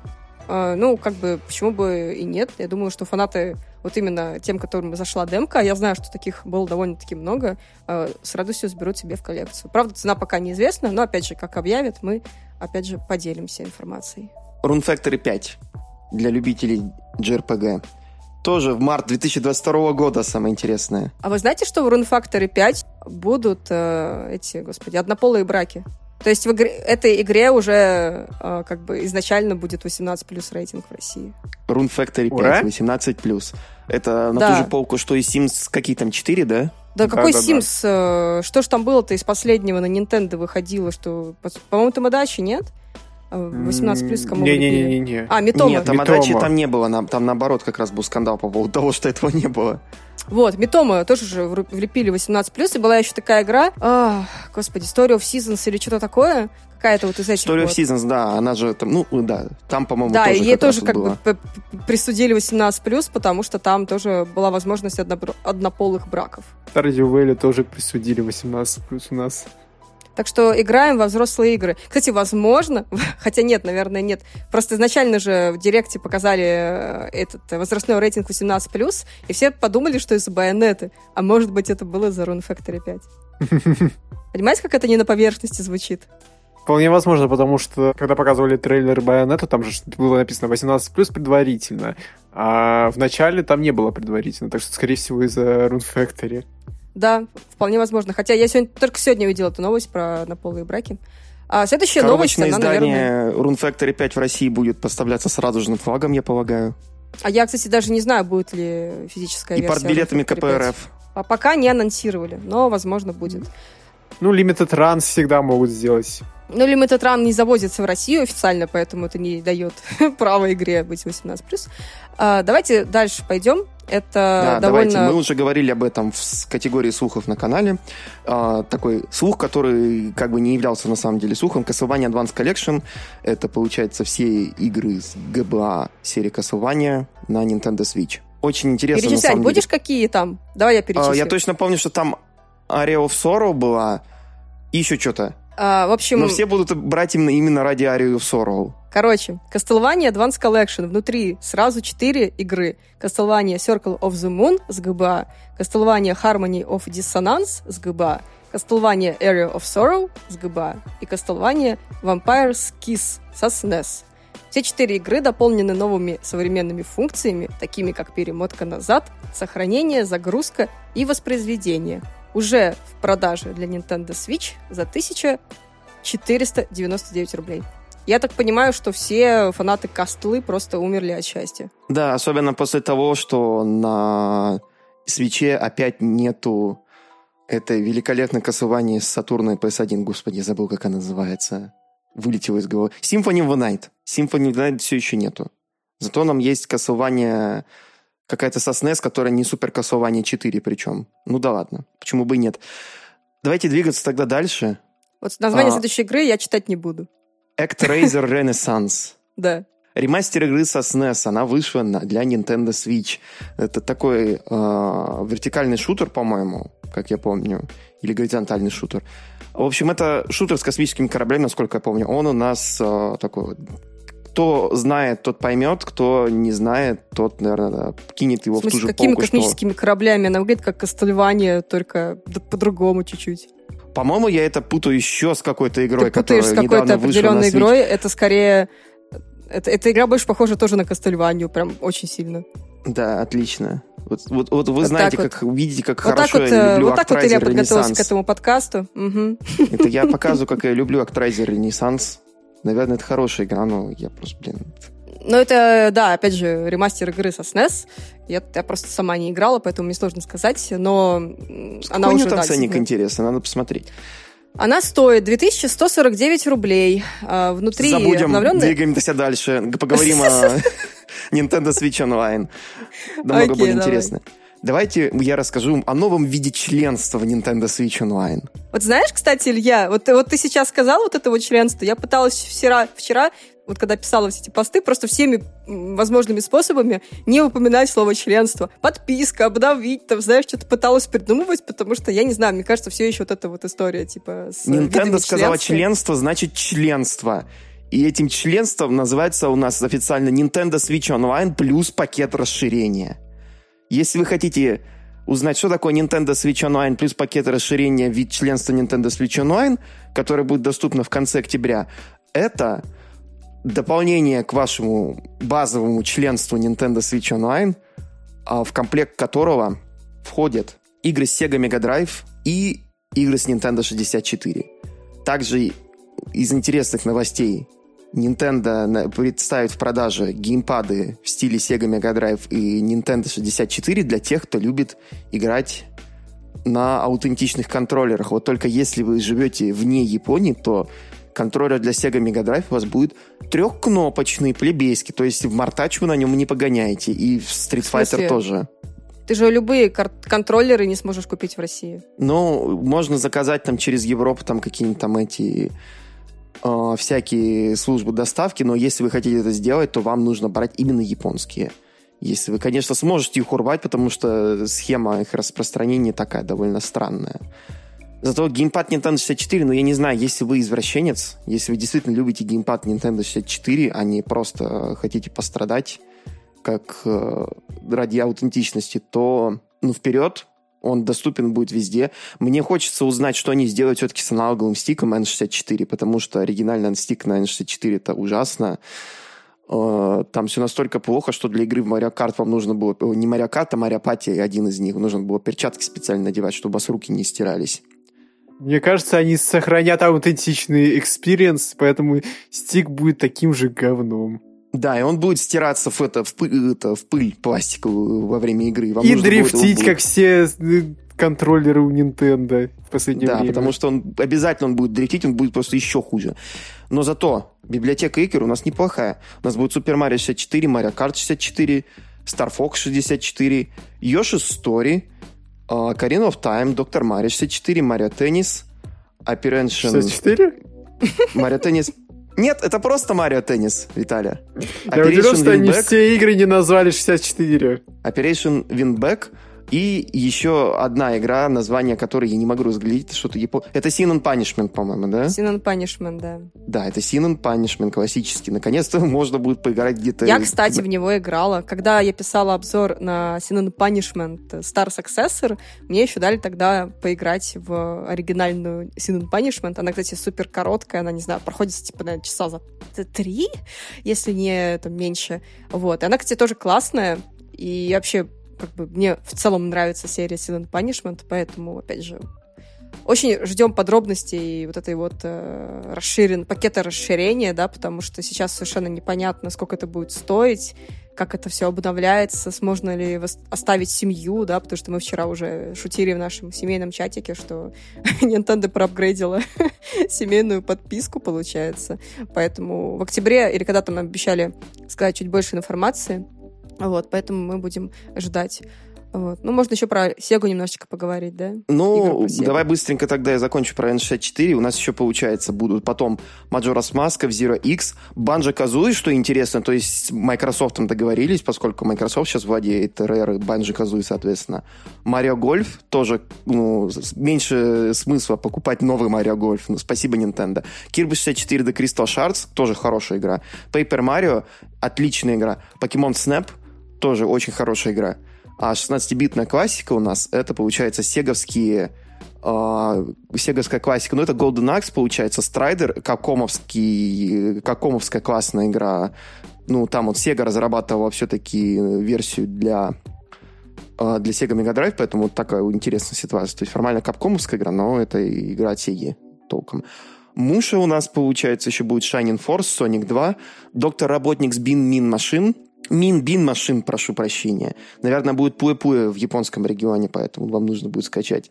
э, ну, как бы, почему бы и нет. Я думаю, что фанаты вот именно тем, которым зашла демка, я знаю, что таких было довольно-таки много, э, с радостью заберут себе в коллекцию. Правда, цена пока неизвестна, но, опять же, как объявят, мы, опять же, поделимся информацией. Rune Factory 5 для любителей JRPG тоже в март 2022 года, самое интересное. А вы знаете, что в Rune Factory 5 будут э, эти, господи, однополые браки? То есть в игре, этой игре уже э, как бы изначально будет 18 плюс рейтинг в России. Rune Factory 5, Ура! 18 плюс. Это на Да. ту же полку, что и Sims какие там 4, да? Да, какой Да-да-да. Sims? э, что ж там было-то из последнего на Nintendo выходило? Что, по- по-моему, Тамадачи, нет? Э, 18 плюс кому? Не-не-не-не. А, Митома. Нет, там Митома. отдачи там не было. Там наоборот как раз был скандал по поводу того, что этого не было. Вот, Митома тоже же влепили 18+, и была еще такая игра, а, господи, Story of Seasons или что-то такое, какая-то вот из этих Story of вот. Seasons, да, она же там, ну, да, там, по-моему, Да, тоже и ей как тоже как было. бы присудили 18+, потому что там тоже была возможность однополых браков. Stardew Valley тоже присудили 18 плюс у нас. Так что играем во взрослые игры. Кстати, возможно, хотя нет, наверное, нет. Просто изначально же в Директе показали э, этот э, возрастной рейтинг 18+, и все подумали, что из-за байонеты. А может быть, это было за Rune Factory 5. Понимаете, как это не на поверхности звучит? Вполне возможно, потому что, когда показывали трейлер Байонета, там же было написано 18 плюс предварительно, а в начале там не было предварительно, так что, скорее всего, из-за Rune Factory. Да, вполне возможно. Хотя я сегодня, только сегодня увидела эту новость про однополые браки. А следующая новость, Коробочное она, наверное... издание Rune Factory 5 в России будет поставляться с радужным флагом, я полагаю. А я, кстати, даже не знаю, будет ли физическая И версия. Factory 5. КПРФ. А пока не анонсировали, но, возможно, будет. Ну, Limited Runs всегда могут сделать. Ну, Limited Run не завозится в Россию официально, поэтому это не дает права игре быть 18+. А, давайте дальше пойдем. Это Да, довольно... давайте. Мы уже говорили об этом в категории слухов на канале. А, такой слух, который как бы не являлся на самом деле слухом. Castlevania Advance Collection. Это, получается, все игры с GBA серии Castlevania на Nintendo Switch. Очень интересно, на Перечислять самом будешь, деле. какие там? Давай я А, перечислю. я точно помню, что там Area of Sorrow была и еще что-то. А, в общем, Но все будут брать именно, именно ради Area of Sorrow. короче, Castlevania Advance Collection. Внутри сразу четыре игры. Castlevania Circle of the Moon с GBA, Castlevania Harmony of Dissonance с GBA, Castlevania Area of Sorrow с GBA и Castlevania Vampire's Kiss со SNES. Все четыре игры дополнены новыми современными функциями, такими как перемотка назад, сохранение, загрузка и воспроизведение. Уже в продаже для Nintendo Switch за 1499 рублей. Я так понимаю, что все фанаты Кастлы просто умерли от счастья. Да, особенно после того, что на свече опять нету этой великолепной косывания с Сатурна и PS1. Господи, забыл, как она называется. Вылетело из головы. Symphony of the Night. Symphony of the Night все еще нету. Зато нам есть косование какая-то со SNES, которая не супер косование 4 причем. Ну да ладно, почему бы и нет. Давайте двигаться тогда дальше. Вот название А. следующей игры я читать не буду. ActRaiser Renaissance. Да. Ремастер игры со SNES, она вышла на- для Nintendo Switch. Это такой э, вертикальный шутер, по-моему, как я помню, или горизонтальный шутер. В общем, это шутер с космическими кораблями, насколько я помню. Он у нас э, такой... Кто знает, тот поймет, кто не знает, тот, наверное, да, кинет его В в, ту смысле, же какими полку, что... космическими кораблями? Она выглядит как Кастельвания, только по-другому чуть-чуть. По-моему, я это путаю еще с какой-то игрой, Ты путаешь с которая какой-то вышла на определенной игрой. Это скорее... Это, эта игра больше похожа тоже на Кастельванию, прям очень сильно. Да, отлично. Вот, вот, вот вы Вот знаете, так вот. как видите, как Вот так хорошо вот, я э, люблю вот так вот Илья подготовился к этому подкасту. Мгм. Это я показываю, как я люблю Actraiser Renaissance. Наверное, это хорошая игра, но я просто, блин... Но это, да, опять же, ремастер игры со SNES. Я, я просто сама не играла, поэтому мне сложно сказать, но м, она уже... там ценник интересный, надо посмотреть. Она стоит 2149 рублей. А, Внутри Забудем, обновленная... двигаемся дальше. Поговорим о Nintendo Switch Online. Намного давай. интересно. Давайте я расскажу о новом виде членства в Nintendo Switch Online. Вот знаешь, кстати, Илья, вот, вот ты сейчас сказал вот это вот членство, я пыталась вчера, вчера, вот когда писала все эти посты, просто всеми возможными способами не упоминать слово членство. Подписка, обновить, там, знаешь, что-то пыталась придумывать, потому что, я не знаю, мне кажется, все еще вот эта вот история, типа, с Nintendo сказала членство, значит членство. И этим членством называется у нас официально Nintendo Switch Online плюс пакет расширения. Если вы хотите узнать, что такое Nintendo Switch Online плюс пакет расширения вид членства Nintendo Switch Online, которое будет доступно в конце октября, это дополнение к вашему базовому членству Nintendo Switch Online а, в комплект которого входят игры с Sega Mega Drive и игры с Nintendo 64. Также из интересных новостей Nintendo представит в продаже геймпады в стиле Sega Mega Drive и Nintendo 64 для тех, кто любит играть на аутентичных контроллерах. Вот только если вы живете вне Японии, то контроллер для Sega Mega Drive у вас будет трехкнопочный, плебейский. То есть в Мартач вы на нем не погоняете. И в Street Fighter тоже. Ты же любые контроллеры не сможешь купить в России. Ну, можно заказать там через Европу там какие-нибудь там эти э, всякие службы доставки, но если вы хотите это сделать, то вам нужно брать именно японские. Если вы, конечно, сможете их урвать, потому что схема их распространения такая довольно странная. Зато геймпад Nintendo 64, ну я не знаю, если вы извращенец, если вы действительно любите геймпад Nintendo 64, а не просто хотите пострадать, как э, ради аутентичности, то ну вперед, он доступен будет везде. Мне хочется узнать, что они сделают все-таки с аналоговым стиком N64, потому что оригинальный стик на N64 это ужасно. Э, там все настолько плохо, что для игры в Mario Kart вам нужно было... Не Mario Kart, а Mario Party один из них. Нужно было перчатки специально надевать, чтобы у вас руки не стирались. Мне кажется, они сохранят аутентичный experience, поэтому стик будет таким же говном. Да, и он будет стираться в, это, в, пыль, это, в пыль пластиковую во время игры. Вам и дрифтить, как все э, контроллеры у Nintendo в последнее да, время. Да, потому что он обязательно он будет дрифтить, он будет просто еще хуже. Но зато библиотека игр у нас неплохая. У нас будет Super Mario 64, Mario Kart 64, Star Fox 64, Yoshi's Story, uh, Ocarina of Time, Доктор Марио 64, Mario Tennis, Operation... 64? Mario Tennis нет, это просто Марио Теннис, Виталия. Я удивлен, что они все игры не назвали 64. Operation Winback и еще одна игра, название которой я не могу разглядеть, что-то япон... Это Sin and Punishment, по-моему, да? Sin and Punishment, да. Да, это Sin and Punishment классический. Наконец-то можно будет поиграть где-то... Я, кстати, в него играла. Когда я писала обзор на Sin and Punishment Star Successor, мне еще дали тогда поиграть в оригинальную Sin and Punishment. Она, кстати, супер короткая, она, не знаю, проходит, типа, наверное, часа за три, если не там, меньше. Вот. И она, кстати, тоже классная. И вообще как бы мне в целом нравится серия Sin and Punishment, поэтому, опять же, очень ждем подробностей вот этой вот э, расширен, пакета расширения, да, потому что сейчас совершенно непонятно, сколько это будет стоить, как это все обновляется, сможно ли оставить семью, да, потому что мы вчера уже шутили в нашем семейном чатике, что Nintendo проапгрейдила семейную подписку, получается. Поэтому в октябре, или когда там обещали сказать чуть больше информации, вот, поэтому мы будем ждать. Вот. Ну, можно еще про Сегу немножечко поговорить, да? Ну, давай быстренько тогда я закончу про N64. У нас еще, получается, будут потом Majora's Mask, Zero X, Banjo Kazooie, что интересно, то есть с Microsoft договорились, поскольку Microsoft сейчас владеет Rare и Banjo Kazooie, соответственно. Mario Golf тоже, ну, меньше смысла покупать новый Mario Golf. Ну, спасибо, Nintendo. Kirby 64 The Crystal Shards, тоже хорошая игра. Paper Mario, отличная игра. Pokemon Snap, тоже очень хорошая игра. А 16-битная классика у нас, это, получается, сеговские э, сеговская классика. Ну, это Golden Axe, получается, Страйдер, какомовский, какомовская классная игра. Ну, там вот Sega разрабатывала все-таки версию для а, для Sega Mega Drive, поэтому вот такая интересная ситуация. То есть формально капкомовская игра, но это игра от Sega толком. Муша у нас, получается, еще будет Shining Force, Sonic 2, Доктор Работник с Bin Min Machine, Мин Бин машин, прошу прощения. Наверное, будет Пуэ-Пуэ в японском регионе, поэтому вам нужно будет скачать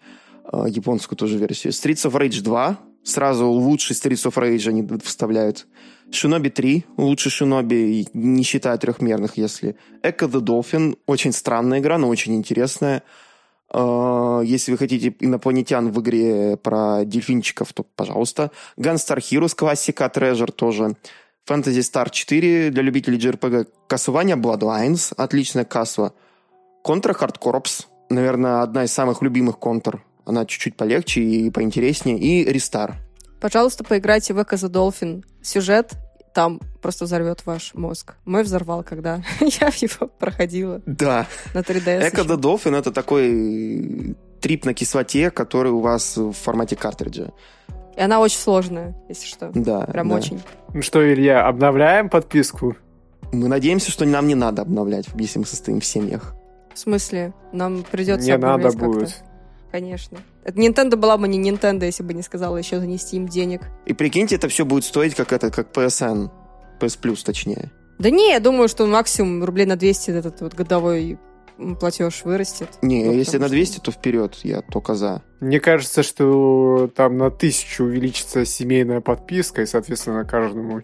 э, японскую тоже версию. Streets of Rage 2. Сразу лучший Streets of Rage они вставляют. Шиноби 3. Лучший Шиноби, не считая трехмерных, если. Echo the Dolphin. Очень странная игра, но очень интересная. Э, если вы хотите инопланетян в игре про дельфинчиков, то пожалуйста. Gunstar Heroes классика Treasure тоже. Fantasy Star 4 для любителей JRPG, Castlevania Bloodlines, отличная касва, Contra Hard Corps, наверное, одна из самых любимых контр. Она чуть-чуть полегче и поинтереснее. И Restart. Пожалуйста, поиграйте в Echo the Dolphin. Сюжет там просто взорвет ваш мозг. Мой взорвал, когда я его проходила. Да. На 3DS. Echo the Dolphin — это такой трип на кислоте, который у вас в формате картриджа. И она очень сложная, если что. Да. Прям да. очень. Ну что, Илья, обновляем подписку? Мы надеемся, что нам не надо обновлять, если мы состоим в семьях. В смысле? Нам придется Не надо будет. Конечно. Это Nintendo была бы не Nintendo, если бы не сказала еще занести им денег. И прикиньте, это все будет стоить как это, как PSN. PS Plus, точнее. Да не, я думаю, что максимум рублей на 200 этот вот годовой платеж вырастет. Не, ну, если на 200, что... то вперед, я только за. Мне кажется, что там на тысячу увеличится семейная подписка, и, соответственно, каждому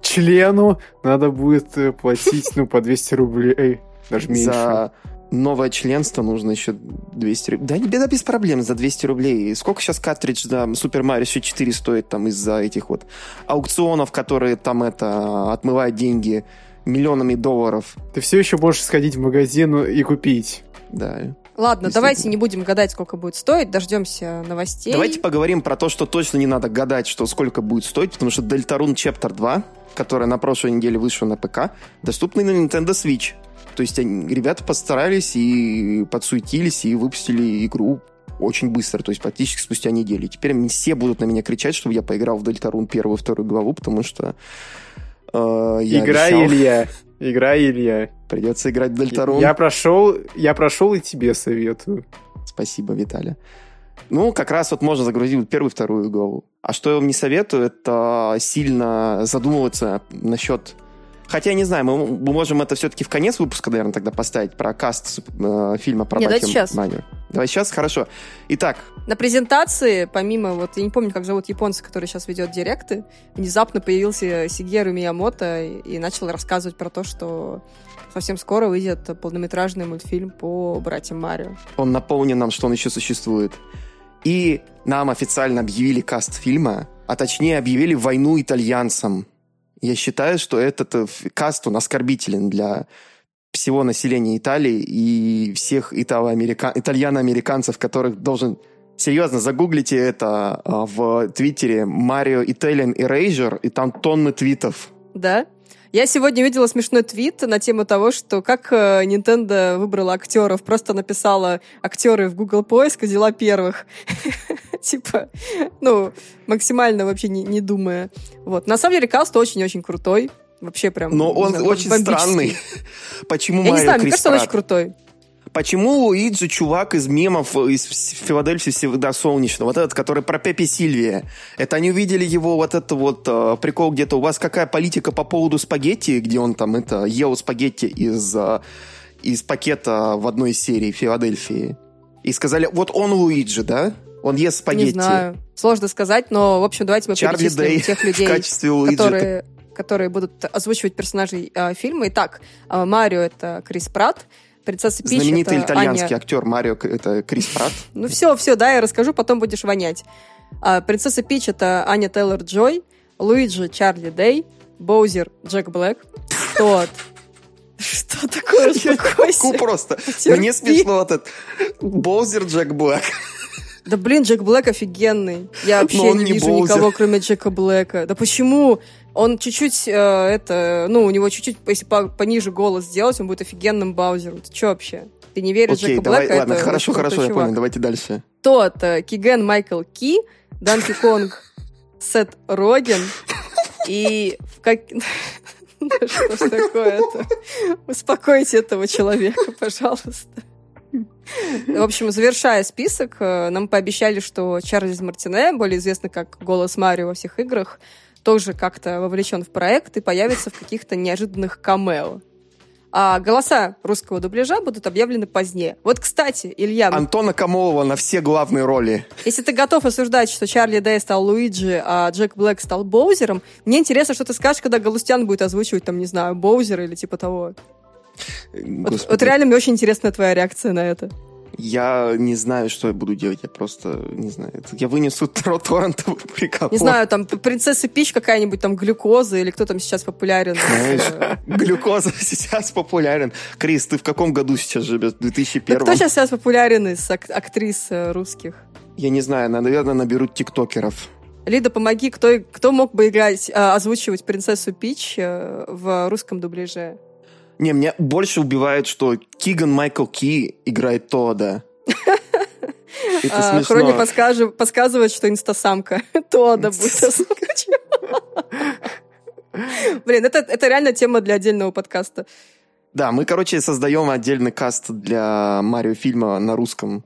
члену надо будет э, платить, ну, по 200 рублей, даже меньше. За новое членство нужно еще 200 рублей. Да, не беда без проблем за 200 рублей. Сколько сейчас картридж да, Super Mario 4 стоит там из-за этих вот аукционов, которые там это отмывают деньги миллионами долларов. Ты все еще можешь сходить в магазин и купить. Да. Ладно, давайте не будем гадать, сколько будет стоить, дождемся новостей. Давайте поговорим про то, что точно не надо гадать, что сколько будет стоить, потому что Deltarune Chapter 2, которая на прошлой неделе вышла на ПК, доступна на Nintendo Switch. То есть они, ребята постарались и подсуетились, и выпустили игру очень быстро, то есть практически спустя неделю. Теперь все будут на меня кричать, чтобы я поиграл в Дельтарун первую и вторую главу, потому что э, я Игра, обещал... Илья. Игра, Илья. Придется играть в Дельтарун. Я прошел, я прошел и тебе советую. Спасибо, Виталий. Ну, как раз вот можно загрузить первую вторую главу. А что я вам не советую, это сильно задумываться насчет Хотя, не знаю, мы, мы можем это все-таки в конец выпуска, наверное, тогда поставить про каст э, фильма про Нет, давайте сейчас. Манию. Давай сейчас, хорошо. Итак. На презентации, помимо, вот, я не помню, как зовут японца, который сейчас ведет директы, внезапно появился Сигеру Миямото и, и начал рассказывать про то, что совсем скоро выйдет полнометражный мультфильм по братьям Марио. Он напомнил нам, что он еще существует. И нам официально объявили каст фильма, а точнее объявили войну итальянцам. Я считаю, что этот э, каст, он оскорбителен для всего населения Италии и всех итало-америка... итальяно-американцев, которых должен... Серьезно, загуглите это а, в Твиттере Марио Italian Erasure, и там тонны твитов. Да? Я сегодня видела смешной твит на тему того, что как э, Nintendo выбрала актеров. Просто написала актеры в Google поиск и взяла первых. Типа, ну, максимально вообще не, не думая. Вот. На самом деле, каст очень-очень крутой. Вообще прям... Но он очень странный. Почему Я не знаю, мне кажется, он очень крутой. Почему Луиджи чувак из мемов из Филадельфии всегда солнечно? Вот этот, который про Пепи Сильвия. Это они увидели его вот это вот э, прикол где-то. У вас какая политика по поводу спагетти, где он там это ел спагетти из, э, из пакета в одной серии Филадельфии. И сказали, вот он Луиджи, да? Он ест спагетти. Не знаю. Сложно сказать, но, в общем, давайте мы Чарли перечислим Дэй тех людей, в качестве Луиджи. которые которые будут озвучивать персонажей э, фильма. Итак, э, Марио — это Крис Пратт, Принцесса Пич Знаменитый это итальянский Аня... актер Марио, это Крис Пратт. Ну все, все, да, я расскажу, потом будешь вонять. А, принцесса Пич это Аня Тейлор Джой, Луиджи Чарли Дэй, Боузер Джек Блэк, тот что такое? Успокойся. просто. Мне смешно этот Боузер Джек Блэк. Да блин, Джек Блэк офигенный. Я вообще не, не вижу Боузер. никого, кроме Джека Блэка. Да почему? Он чуть-чуть, э, это, ну, у него чуть-чуть, если по, пониже голос сделать, он будет офигенным Баузером. Ты что вообще? Ты не веришь Окей, Джека давай, Блэка? Ладно, это хорошо, хорошо, я понял. Давайте дальше. Тот, э, Киген Майкл Ки, Данки Конг Сет Роген и в как... Что ж такое-то? Успокойте этого человека, пожалуйста. В общем, завершая список, э, нам пообещали, что Чарльз Мартине, более известный как голос Марио во всех играх, тоже как-то вовлечен в проект и появится в каких-то неожиданных камео. А голоса русского дубляжа будут объявлены позднее. Вот, кстати, Илья... Антона Камолова на все главные роли. Если ты готов осуждать, что Чарли Дэй стал Луиджи, а Джек Блэк стал Боузером, мне интересно, что ты скажешь, когда Галустян будет озвучивать, там, не знаю, Боузера или типа того. Вот, вот реально мне очень интересна твоя реакция на это. Я не знаю, что я буду делать. Я просто, не знаю. Я вынесу торрентовый прикол. Не знаю, там принцесса Пич какая-нибудь, там глюкоза, или кто там сейчас популярен. Знаешь, глюкоза сейчас популярен. Крис, ты в каком году сейчас живешь? 2001 да кто сейчас, сейчас популярен из ак- актрис э, русских? Я не знаю, наверное, наберут тиктокеров. Лида, помоги, кто, кто мог бы играть, а, озвучивать принцессу Пич э, в русском дубляже? Не, меня больше убивает, что Киган Майкл Ки играет Тода. Это а, Хрони подсказывает, что инстасамка Тода будет Блин, это, это реально тема для отдельного подкаста. Да, мы, короче, создаем отдельный каст для Марио фильма на русском.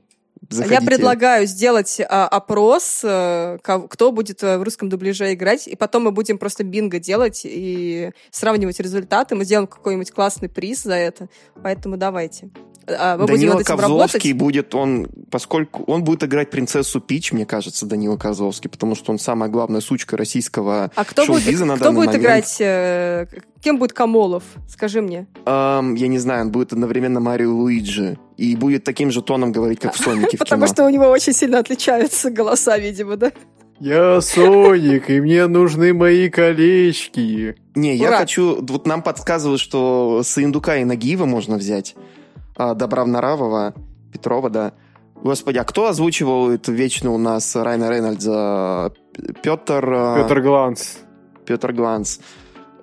Заходите. Я предлагаю сделать а, опрос, а, кто будет э, в русском дубляже играть, и потом мы будем просто бинго делать и сравнивать результаты. Мы сделаем какой-нибудь классный приз за это. Поэтому давайте. А, мы Данила будем Ковзовский будет, он, поскольку он будет играть принцессу Пич, мне кажется, Данила Ковзовский, потому что он самая главная сучка российского а кто будет, на кто будет момент. играть, э, кем будет Камолов? Скажи мне. Um, я не знаю, он будет одновременно Марио Луиджи и будет таким же тоном говорить, как в Сонике в Потому что у него очень сильно отличаются голоса, видимо, да? Я Соник, и мне нужны мои колечки. Не, я хочу... Вот нам подсказывают, что с Индука и Нагиева можно взять Добравнаравова, Петрова, да. Господи, а кто озвучивал это вечно у нас Райна Рейнольдса? Петр... А, Петр Гланс. Петр Гланс.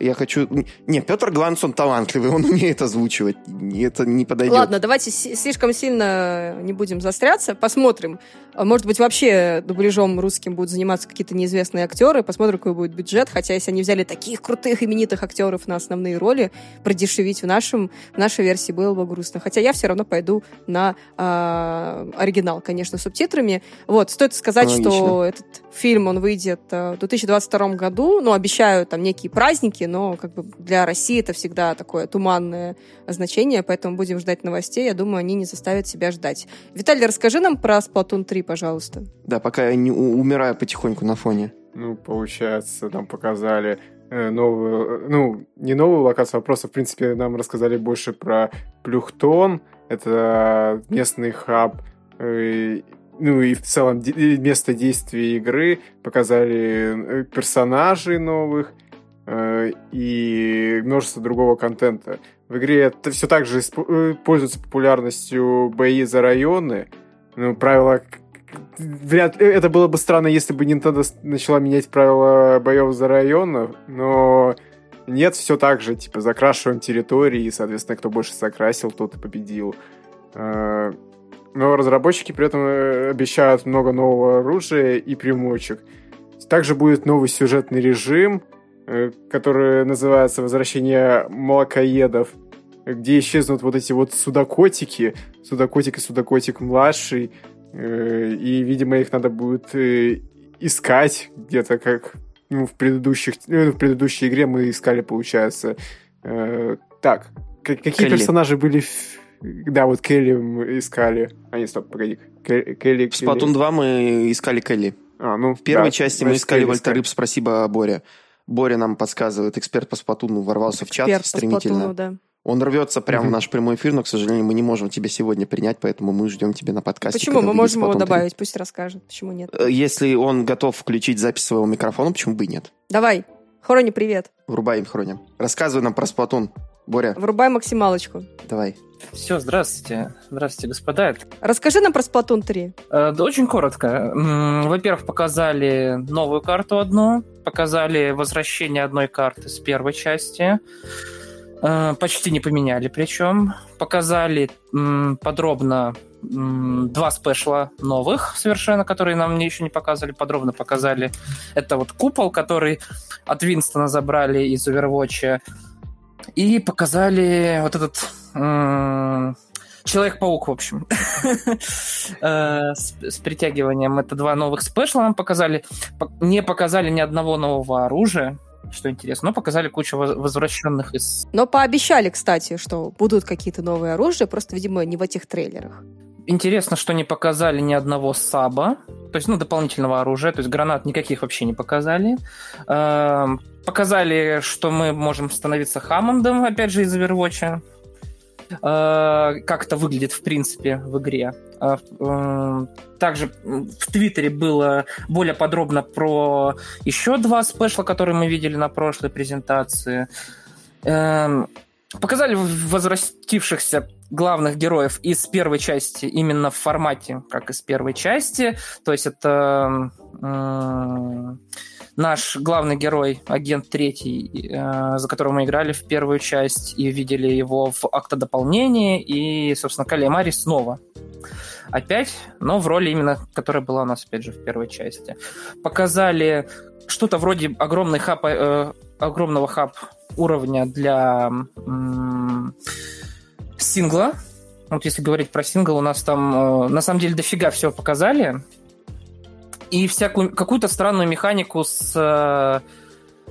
Я хочу... Не, Петр Гланс, он талантливый, он умеет озвучивать. Это не подойдет. Ладно, давайте слишком сильно не будем застряться. Посмотрим. А может быть, вообще дубляжом русским будут заниматься какие-то неизвестные актеры. Посмотрим, какой будет бюджет. Хотя, если они взяли таких крутых именитых актеров на основные роли, продешевить в, нашем, в нашей версии было бы грустно. Хотя я все равно пойду на э, оригинал, конечно, с субтитрами. Вот, стоит сказать, Логично. что этот фильм, он выйдет в 2022 году. Ну, обещаю там некие праздники, но как бы для России это всегда такое туманное значение, поэтому будем ждать новостей. Я думаю, они не заставят себя ждать. Виталий, расскажи нам про Splatoon 3, пожалуйста. Да, пока я не умираю потихоньку на фоне. Ну, получается, нам показали э, новую, ну, не новую локацию, а просто, в принципе, нам рассказали больше про Плюхтон. Это местный хаб э, ну и в целом место действия игры, показали э, персонажей новых, Э, и множество другого контента. В игре это все так же э, пользуется популярностью бои за районы. Ну, правила... Вряд э, это было бы странно, если бы Nintendo начала менять правила боев за районы, но нет, все так же, типа, закрашиваем территории, и, соответственно, кто больше закрасил, тот и победил. Но разработчики при этом обещают много нового оружия и примочек. Также будет новый сюжетный режим — Э, который называется «Возвращение молокоедов», где исчезнут вот эти вот судакотики, судакотик и судакотик младший, э, и, видимо, их надо будет э, искать где-то, как ну, в, предыдущих, ну, в предыдущей игре мы искали, получается. Так, какие Келли. персонажи были... Да, вот Келли мы искали. А, нет, стоп, погоди. Келли, В Splatoon 2 мы искали Келли. А, ну, в первой да, части мы искали Вольтерыб, спасибо, Боря. Боря нам подсказывает, эксперт по спатуну ворвался эксперт в чат стремительно. По спатуну, да. Он рвется прямо угу. в наш прямой эфир, но, к сожалению, мы не можем тебя сегодня принять, поэтому мы ждем тебя на подкасте. Почему? Мы можем его добавить, пусть расскажет. Почему нет? Э, если он готов включить запись своего микрофона, почему бы и нет? Давай. Хрони, привет. Врубай, Хрони. Рассказывай нам про Сплатун. Боря. Врубай максималочку. Давай. Все, здравствуйте. Здравствуйте, господа. Расскажи нам про Splatoon 3. Э, да очень коротко. Во-первых, показали новую карту одну, показали возвращение одной карты с первой части. Э, почти не поменяли причем. Показали подробно два спешла новых совершенно, которые нам мне еще не показывали, подробно показали. Это вот купол, который от Винстона забрали из Overwatch. И показали вот этот Человек-паук, в общем. Э, с притягиванием. Это два новых спешла нам показали. Не показали ни одного нового оружия что интересно. Но показали кучу возвращенных из... Но пообещали, кстати, что будут какие-то новые оружия, просто, видимо, не в этих трейлерах. Интересно, что не показали ни одного саба, то есть, ну, дополнительного оружия, то есть гранат никаких вообще не показали. Эм, показали, что мы можем становиться Хаммондом, опять же, из Overwatch. Э, как это выглядит, в принципе, в игре. Э, э, также в Твиттере было более подробно про еще два спешла, которые мы видели на прошлой презентации. Показали возвратившихся главных героев из первой части именно в формате, как из первой части. То есть это наш главный герой, агент третий, э, за которого мы играли в первую часть и видели его в актодополнении, и, собственно, Калиамари снова опять, но в роли именно, которая была у нас, опять же, в первой части. Показали что-то вроде огромный хаб, э, огромного хаб уровня для сингла. Вот если говорить про сингл, у нас там э, на самом деле дофига всего показали. И всякую какую-то странную механику с э,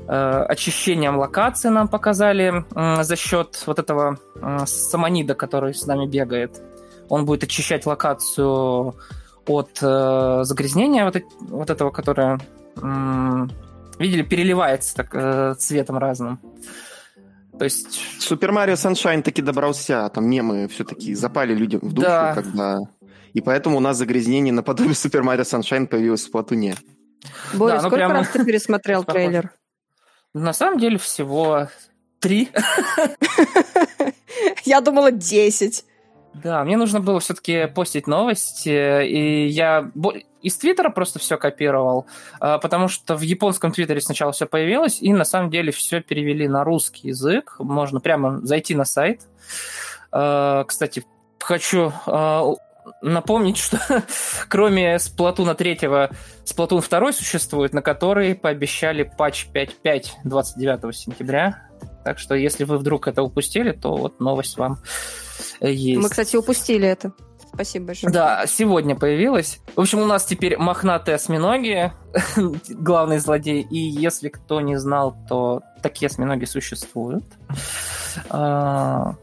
э, очищением локации нам показали э, за счет вот этого э, самонида, который с нами бегает. Он будет очищать локацию от э, загрязнения вот, вот этого, которое, э, видели, переливается так, э, цветом разным. То есть... Супер Марио Sunshine таки добрался, там мемы все-таки запали людям в душу, да. когда... И поэтому у нас загрязнение наподобие Супер Марио Sunshine появилось в Платуне. Боря, да, ну сколько прямо... раз ты пересмотрел трейлер? На самом деле всего три. Я думала десять. Да, мне нужно было все-таки постить новости, и я из Твиттера просто все копировал, а, потому что в японском Твиттере сначала все появилось, и на самом деле все перевели на русский язык. Можно прямо зайти на сайт. А, кстати, хочу а, напомнить, что кроме Сплатуна 3, Сплатун 2 существует, на который пообещали патч 5.5 29 сентября. Так что, если вы вдруг это упустили, то вот новость вам есть. Мы, кстати, упустили это. Спасибо большое. Да, сегодня появилась. В общем, у нас теперь мохнатые осьминоги, главный злодей. И если кто не знал, то такие осьминоги существуют. А,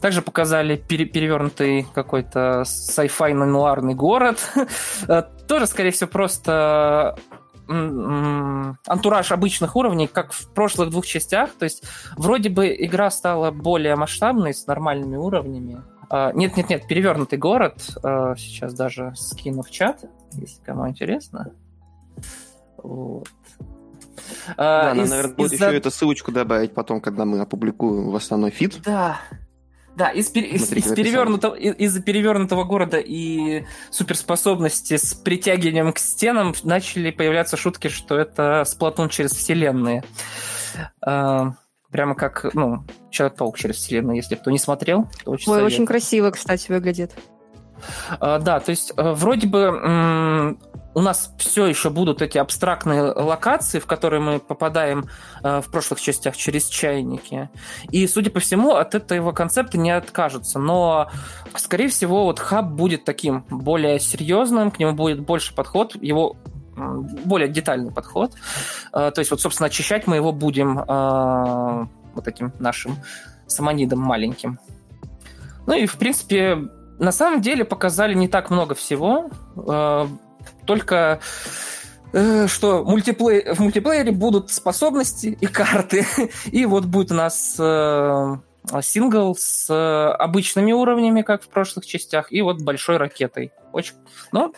также показали пере перевернутый какой-то sci-fi нуарный город. А, тоже, скорее всего, просто антураж обычных уровней, как в прошлых двух частях. То есть вроде бы игра стала более масштабной, с нормальными уровнями. Нет-нет-нет, а, перевернутый город. А, сейчас даже скину в чат, если кому интересно. Вот. А, да, из, наверное, будет еще эту ссылочку добавить потом, когда мы опубликуем в основной фид. Да, да, из, из, из перевернутого, из-за перевернутого города и суперспособности с притягиванием к стенам начали появляться шутки, что это сплатун через вселенные. А, прямо как, ну, Человек-паук через вселенную, если кто не смотрел, то очень Ой, советую. очень красиво, кстати, выглядит. А, да, то есть э, вроде бы у нас все еще будут эти абстрактные локации, в которые мы попадаем э, в прошлых частях через чайники. И, судя по всему, от этого концепта не откажутся. Но, скорее всего, вот хаб будет таким более серьезным, к нему будет больше подход, его более детальный подход. Э, то есть, вот, собственно, очищать мы его будем э, вот этим нашим самонидом маленьким. Ну и, в принципе, на самом деле показали не так много всего. Э, только э, что мультиплей... в мультиплеере будут способности и карты. И вот будет у нас э, сингл с обычными уровнями, как в прошлых частях, и вот большой ракетой. Очень... Ну,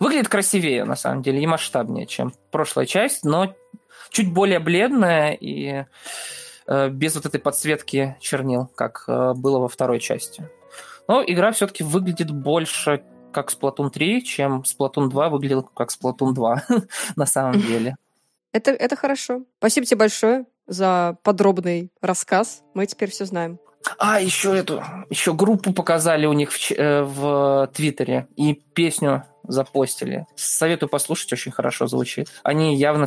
выглядит красивее, на самом деле, и масштабнее, чем прошлая часть, но чуть более бледная и э, без вот этой подсветки чернил, как э, было во второй части. Но игра все-таки выглядит больше как Splatoon 3, чем Splatoon 2 выглядел как Splatoon 2 на самом деле. Это, это хорошо. Спасибо тебе большое за подробный рассказ. Мы теперь все знаем. А, еще эту, еще группу показали у них в, э, в Твиттере и песню запостили. Советую послушать, очень хорошо звучит. Они явно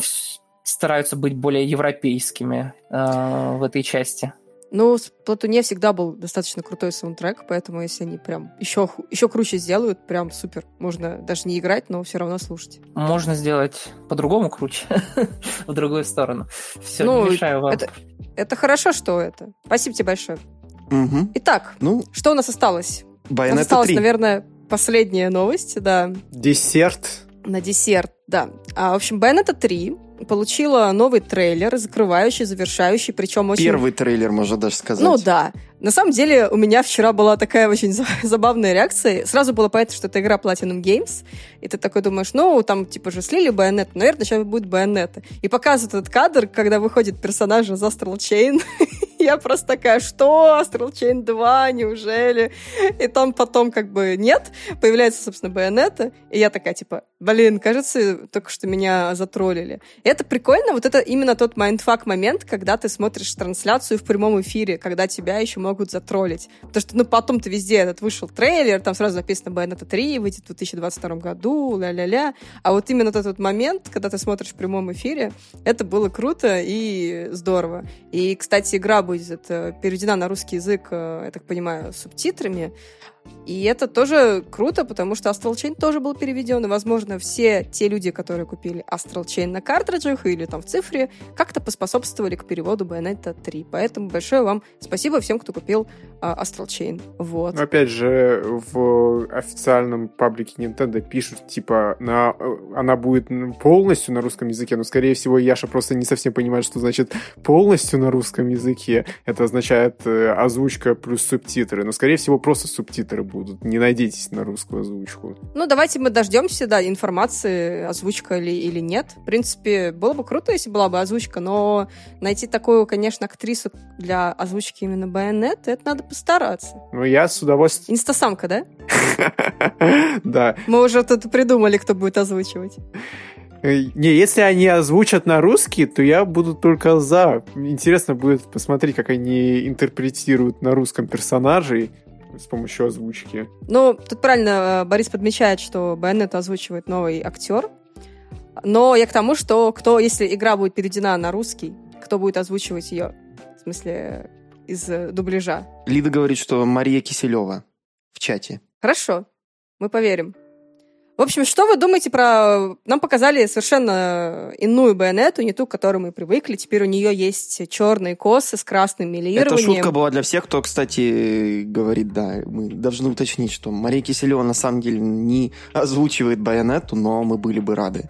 стараются быть более европейскими э, в этой части. Ну, в Платуне всегда был достаточно крутой саундтрек, поэтому если они прям еще, еще круче сделают, прям супер. Можно даже не играть, но все равно слушать. Можно сделать по-другому круче, в другую сторону. Все, ну, мешаю вам. Это, это хорошо, что это. Спасибо тебе большое. Угу. Итак, ну, что у нас осталось? У нас осталась, 3. наверное, последняя новость, да. Десерт. На десерт, да. А, в общем, Bayonetta 3 получила новый трейлер, закрывающий, завершающий, причем очень... Первый трейлер, можно даже сказать. Ну да. На самом деле у меня вчера была такая очень забавная реакция. Сразу было понятно, что это игра Platinum Games. И ты такой думаешь, ну, там типа же слили Байонет, наверное, сейчас будет Байонета. И показывают этот кадр, когда выходит персонаж из Astral Chain. Я просто такая, что? Astral Chain 2, неужели? И там потом как бы нет. Появляется, собственно, Байонета. И я такая, типа, блин, кажется, только что меня затроллили. И это прикольно. Вот это именно тот mindfuck момент, когда ты смотришь трансляцию в прямом эфире, когда тебя еще могут затроллить. Потому что, ну, потом-то везде этот вышел трейлер, там сразу написано Bayonetta 3, выйдет в 2022 году, ля-ля-ля. А вот именно этот вот момент, когда ты смотришь в прямом эфире, это было круто и здорово. И, кстати, игра будет переведена на русский язык, я так понимаю, субтитрами. И это тоже круто, потому что Astral Chain тоже был переведен, и, возможно, все те люди, которые купили Astral Chain на картриджах или там в цифре, как-то поспособствовали к переводу Bayonetta 3. Поэтому большое вам спасибо всем, кто купил uh, Astral Chain. Вот. Но опять же, в официальном паблике Nintendo пишут, типа, на, она будет полностью на русском языке, но, скорее всего, Яша просто не совсем понимает, что значит полностью на русском языке. Это означает э, озвучка плюс субтитры, но, скорее всего, просто субтитры субтитры будут. Не надейтесь на русскую озвучку. Ну, давайте мы дождемся, да, информации, озвучка ли или нет. В принципе, было бы круто, если была бы озвучка, но найти такую, конечно, актрису для озвучки именно Байонет, это надо постараться. Ну, я с удовольствием... Инстасамка, да? Да. Мы уже тут придумали, кто будет озвучивать. Э, не, если они озвучат на русский, то я буду только за. Интересно будет посмотреть, как они интерпретируют на русском персонажей с помощью озвучки. Ну, тут правильно э, Борис подмечает, что Байонет озвучивает новый актер. Но я к тому, что кто, если игра будет переведена на русский, кто будет озвучивать ее? В смысле, из э, дубляжа. Лида говорит, что Мария Киселева в чате. Хорошо, мы поверим. В общем, что вы думаете про... Нам показали совершенно иную байонету, не ту, к которой мы привыкли. Теперь у нее есть черные косы с красным милированием. Это шутка была для всех, кто, кстати, говорит, да, мы должны уточнить, что Мария Киселева на самом деле не озвучивает байонету, но мы были бы рады.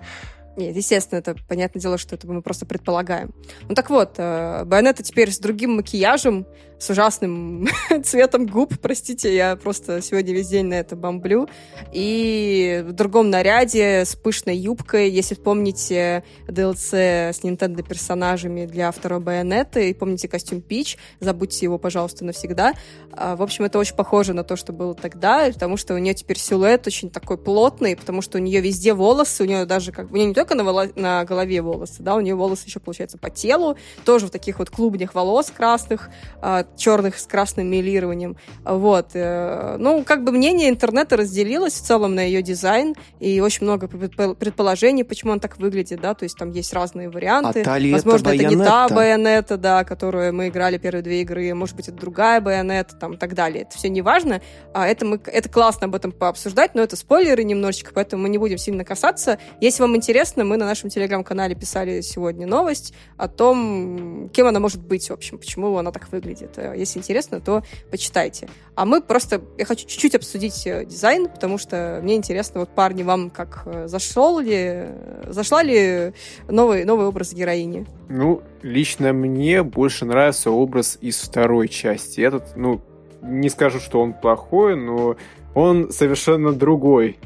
Нет, естественно, это понятное дело, что это мы просто предполагаем. Ну так вот, э, Байонета теперь с другим макияжем, с ужасным цветом губ, простите, я просто сегодня весь день на это бомблю, и в другом наряде, с пышной юбкой, если помните DLC с Nintendo персонажами для второй Байонета, и помните костюм Пич, забудьте его, пожалуйста, навсегда. А, в общем, это очень похоже на то, что было тогда, потому что у нее теперь силуэт очень такой плотный, потому что у нее везде волосы, у нее даже как бы, у нее не только на, воло... на голове волосы, да, у нее волосы еще, получается, по телу, тоже в таких вот клубнях волос красных, а, черных с красным милированием. Вот. Э, ну, как бы мнение интернета разделилось в целом на ее дизайн, и очень много предположений, почему он так выглядит, да, то есть там есть разные варианты. А Возможно, это, это не та байонета, да, которую мы играли первые две игры, может быть, это другая байонета, там, и так далее. Это все не важно. А это, мы, это классно об этом пообсуждать, но это спойлеры немножечко, поэтому мы не будем сильно касаться. Если вам интересно, мы на нашем телеграм-канале писали сегодня новость о том, кем она может быть, в общем, почему она так выглядит. Э, если интересно, то почитайте. А мы просто... Я хочу чуть-чуть обсудить э, дизайн, потому что мне интересно, вот парни, вам как э, зашел ли... Зашла ли новый, новый образ героини? Ну, лично мне больше нравится образ из второй части. Этот, ну, не скажу, что он плохой, но он совершенно другой,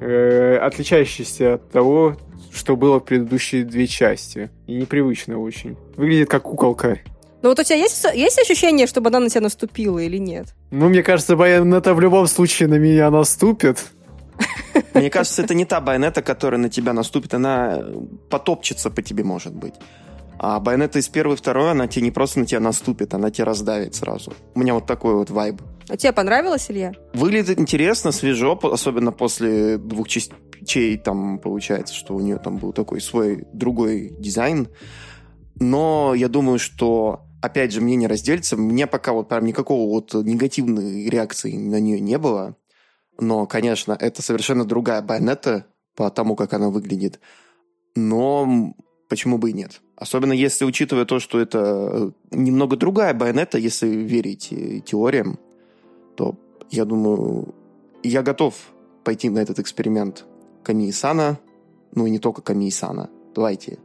э, отличающийся от того, что было в предыдущие две части. И непривычно очень. Выглядит как куколка. Ну вот у тебя есть, есть ощущение, чтобы она на тебя наступила или нет? Ну, мне кажется, Байонета в любом случае на меня наступит. Мне кажется, это не та Байонета, которая на тебя наступит, она потопчется по тебе, может быть. А Байонета из первой и второй, она тебе не просто на тебя наступит, она тебя раздавит сразу. У меня вот такой вот вайб. А тебе понравилось, Илья? Выглядит интересно, свежо, особенно после двух частей, там получается, что у нее там был такой свой другой дизайн. Но я думаю, что опять же, мнение разделится. Мне пока вот прям никакого вот негативной реакции на нее не было. Но, конечно, это совершенно другая байонета по тому, как она выглядит. Но почему бы и нет? Особенно если учитывая то, что это немного другая байонета, если верить теориям, то я думаю, я готов пойти на этот эксперимент Камии-сана, ну и не только Камии-сана. Давайте,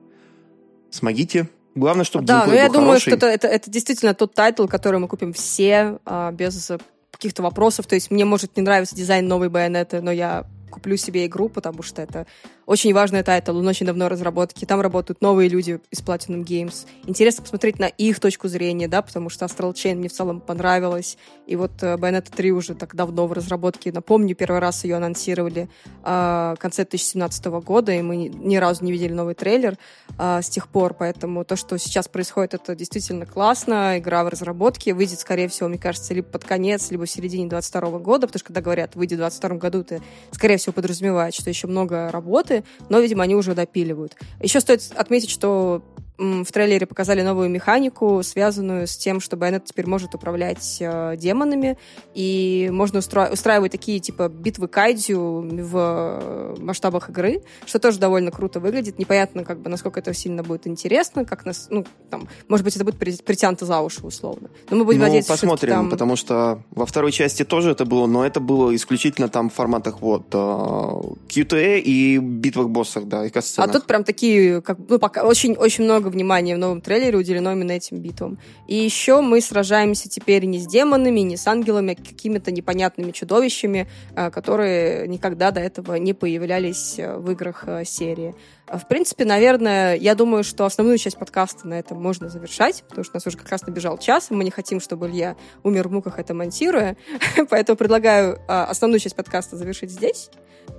смогите, Главное, чтобы Да, но я думаю, хороший. что это, это, это действительно тот title, который мы купим все а, без каких-то вопросов. То есть мне может не нравиться дизайн новой байонеты, но я куплю себе игру, потому что это очень важный title, он очень давно разработки. Там работают новые люди из Platinum Games. Интересно посмотреть на их точку зрения, да, потому что Astral Chain мне в целом понравилась. И вот э, Bayonetta 3 уже так давно в разработке. Напомню, первый раз ее анонсировали э, в конце 2017 года, и мы ни разу не видели новый трейлер э, с тех пор. Поэтому то, что сейчас происходит, это действительно классно. Игра в разработке выйдет, скорее всего, мне кажется, либо под конец, либо в середине 2022 года, потому что когда говорят «выйдет в 2022 году», это, скорее всего, подразумевает, что еще много работы, но, видимо, они уже допиливают. Еще стоит отметить, что в трейлере показали новую механику, связанную с тем, что Байонет теперь может управлять э, демонами, и можно устра- устраивать такие, типа, битвы кайдзю в масштабах игры, что тоже довольно круто выглядит. Непонятно, как бы, насколько это сильно будет интересно, как нас, ну, там, может быть, это будет притянуто за уши, условно. Но мы будем ну, надеяться, посмотрим, там... потому что во второй части тоже это было, но это было исключительно там в форматах вот QTE и битвах боссах, да, и А тут прям такие, как, ну, пока очень, очень много внимания в новом трейлере уделено именно этим битвам. И еще мы сражаемся теперь не с демонами, не с ангелами, а какими-то непонятными чудовищами, э, которые никогда до этого не появлялись э, в играх э, серии. В принципе, наверное, я думаю, что основную часть подкаста на этом можно завершать, потому что у нас уже как раз набежал час, и мы не хотим, чтобы Илья умер в муках это монтируя. Поэтому предлагаю основную часть подкаста завершить здесь.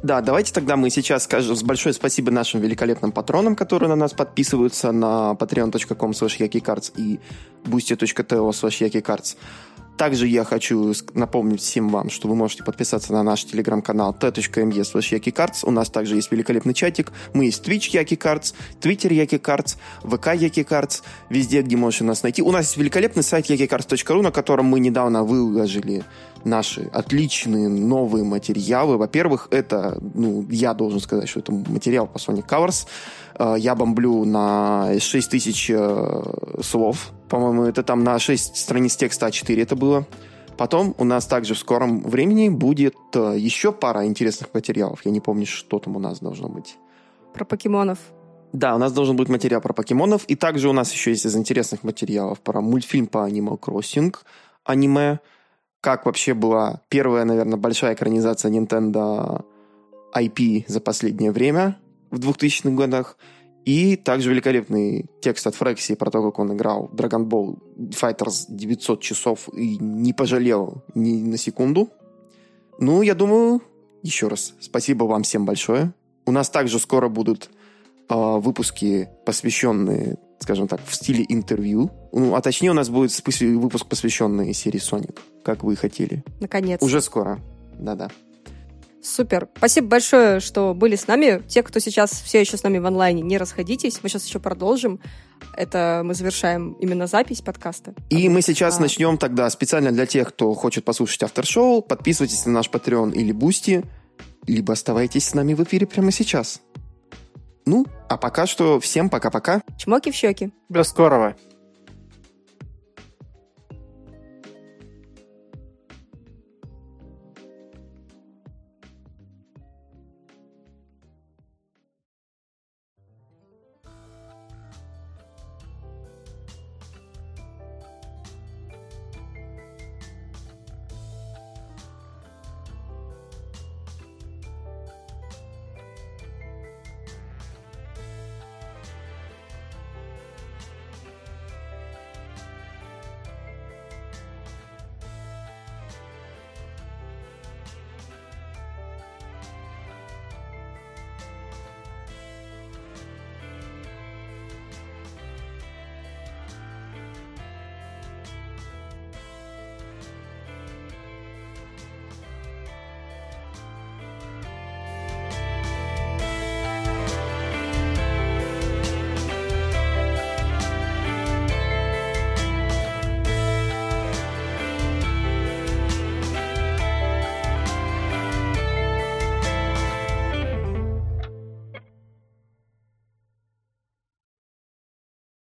Да, давайте тогда мы сейчас скажем большое спасибо нашим великолепным патронам, которые на нас подписываются на patreon.com slash и boosty.to slash также я хочу напомнить всем вам, что вы можете подписаться на наш телеграм-канал t.me slash У нас также есть великолепный чатик. Мы есть Twitch YakiCards, Twitter YakiCards, VK YakiCards, везде, где можете нас найти. У нас есть великолепный сайт yakicards.ru, на котором мы недавно выложили наши отличные новые материалы. Во-первых, это, ну, я должен сказать, что это материал по Sonic Covers. Э, я бомблю на 6 тысяч э, слов. По-моему, это там на 6 страниц текста А4 это было. Потом у нас также в скором времени будет э, еще пара интересных материалов. Я не помню, что там у нас должно быть. Про покемонов. Да, у нас должен быть материал про покемонов. И также у нас еще есть из интересных материалов про мультфильм по Animal Crossing аниме. Как вообще была первая, наверное, большая экранизация Nintendo IP за последнее время в 2000-х годах. И также великолепный текст от Фрекси про то, как он играл Dragon Ball Fighters 900 часов и не пожалел ни на секунду. Ну, я думаю, еще раз, спасибо вам всем большое. У нас также скоро будут э, выпуски, посвященные, скажем так, в стиле интервью. Ну, а точнее, у нас будет выпуск, посвященный серии Sonic, как вы хотели. Наконец. Уже скоро. Да-да. Супер. Спасибо большое, что были с нами. Те, кто сейчас все еще с нами в онлайне, не расходитесь. Мы сейчас еще продолжим. Это мы завершаем именно запись подкаста. И мы сейчас а... начнем тогда специально для тех, кто хочет послушать aftershow. Подписывайтесь на наш Patreon или Boosty, либо оставайтесь с нами в эфире прямо сейчас. Ну, а пока что всем пока-пока. Чмоки в щеки. До скорого.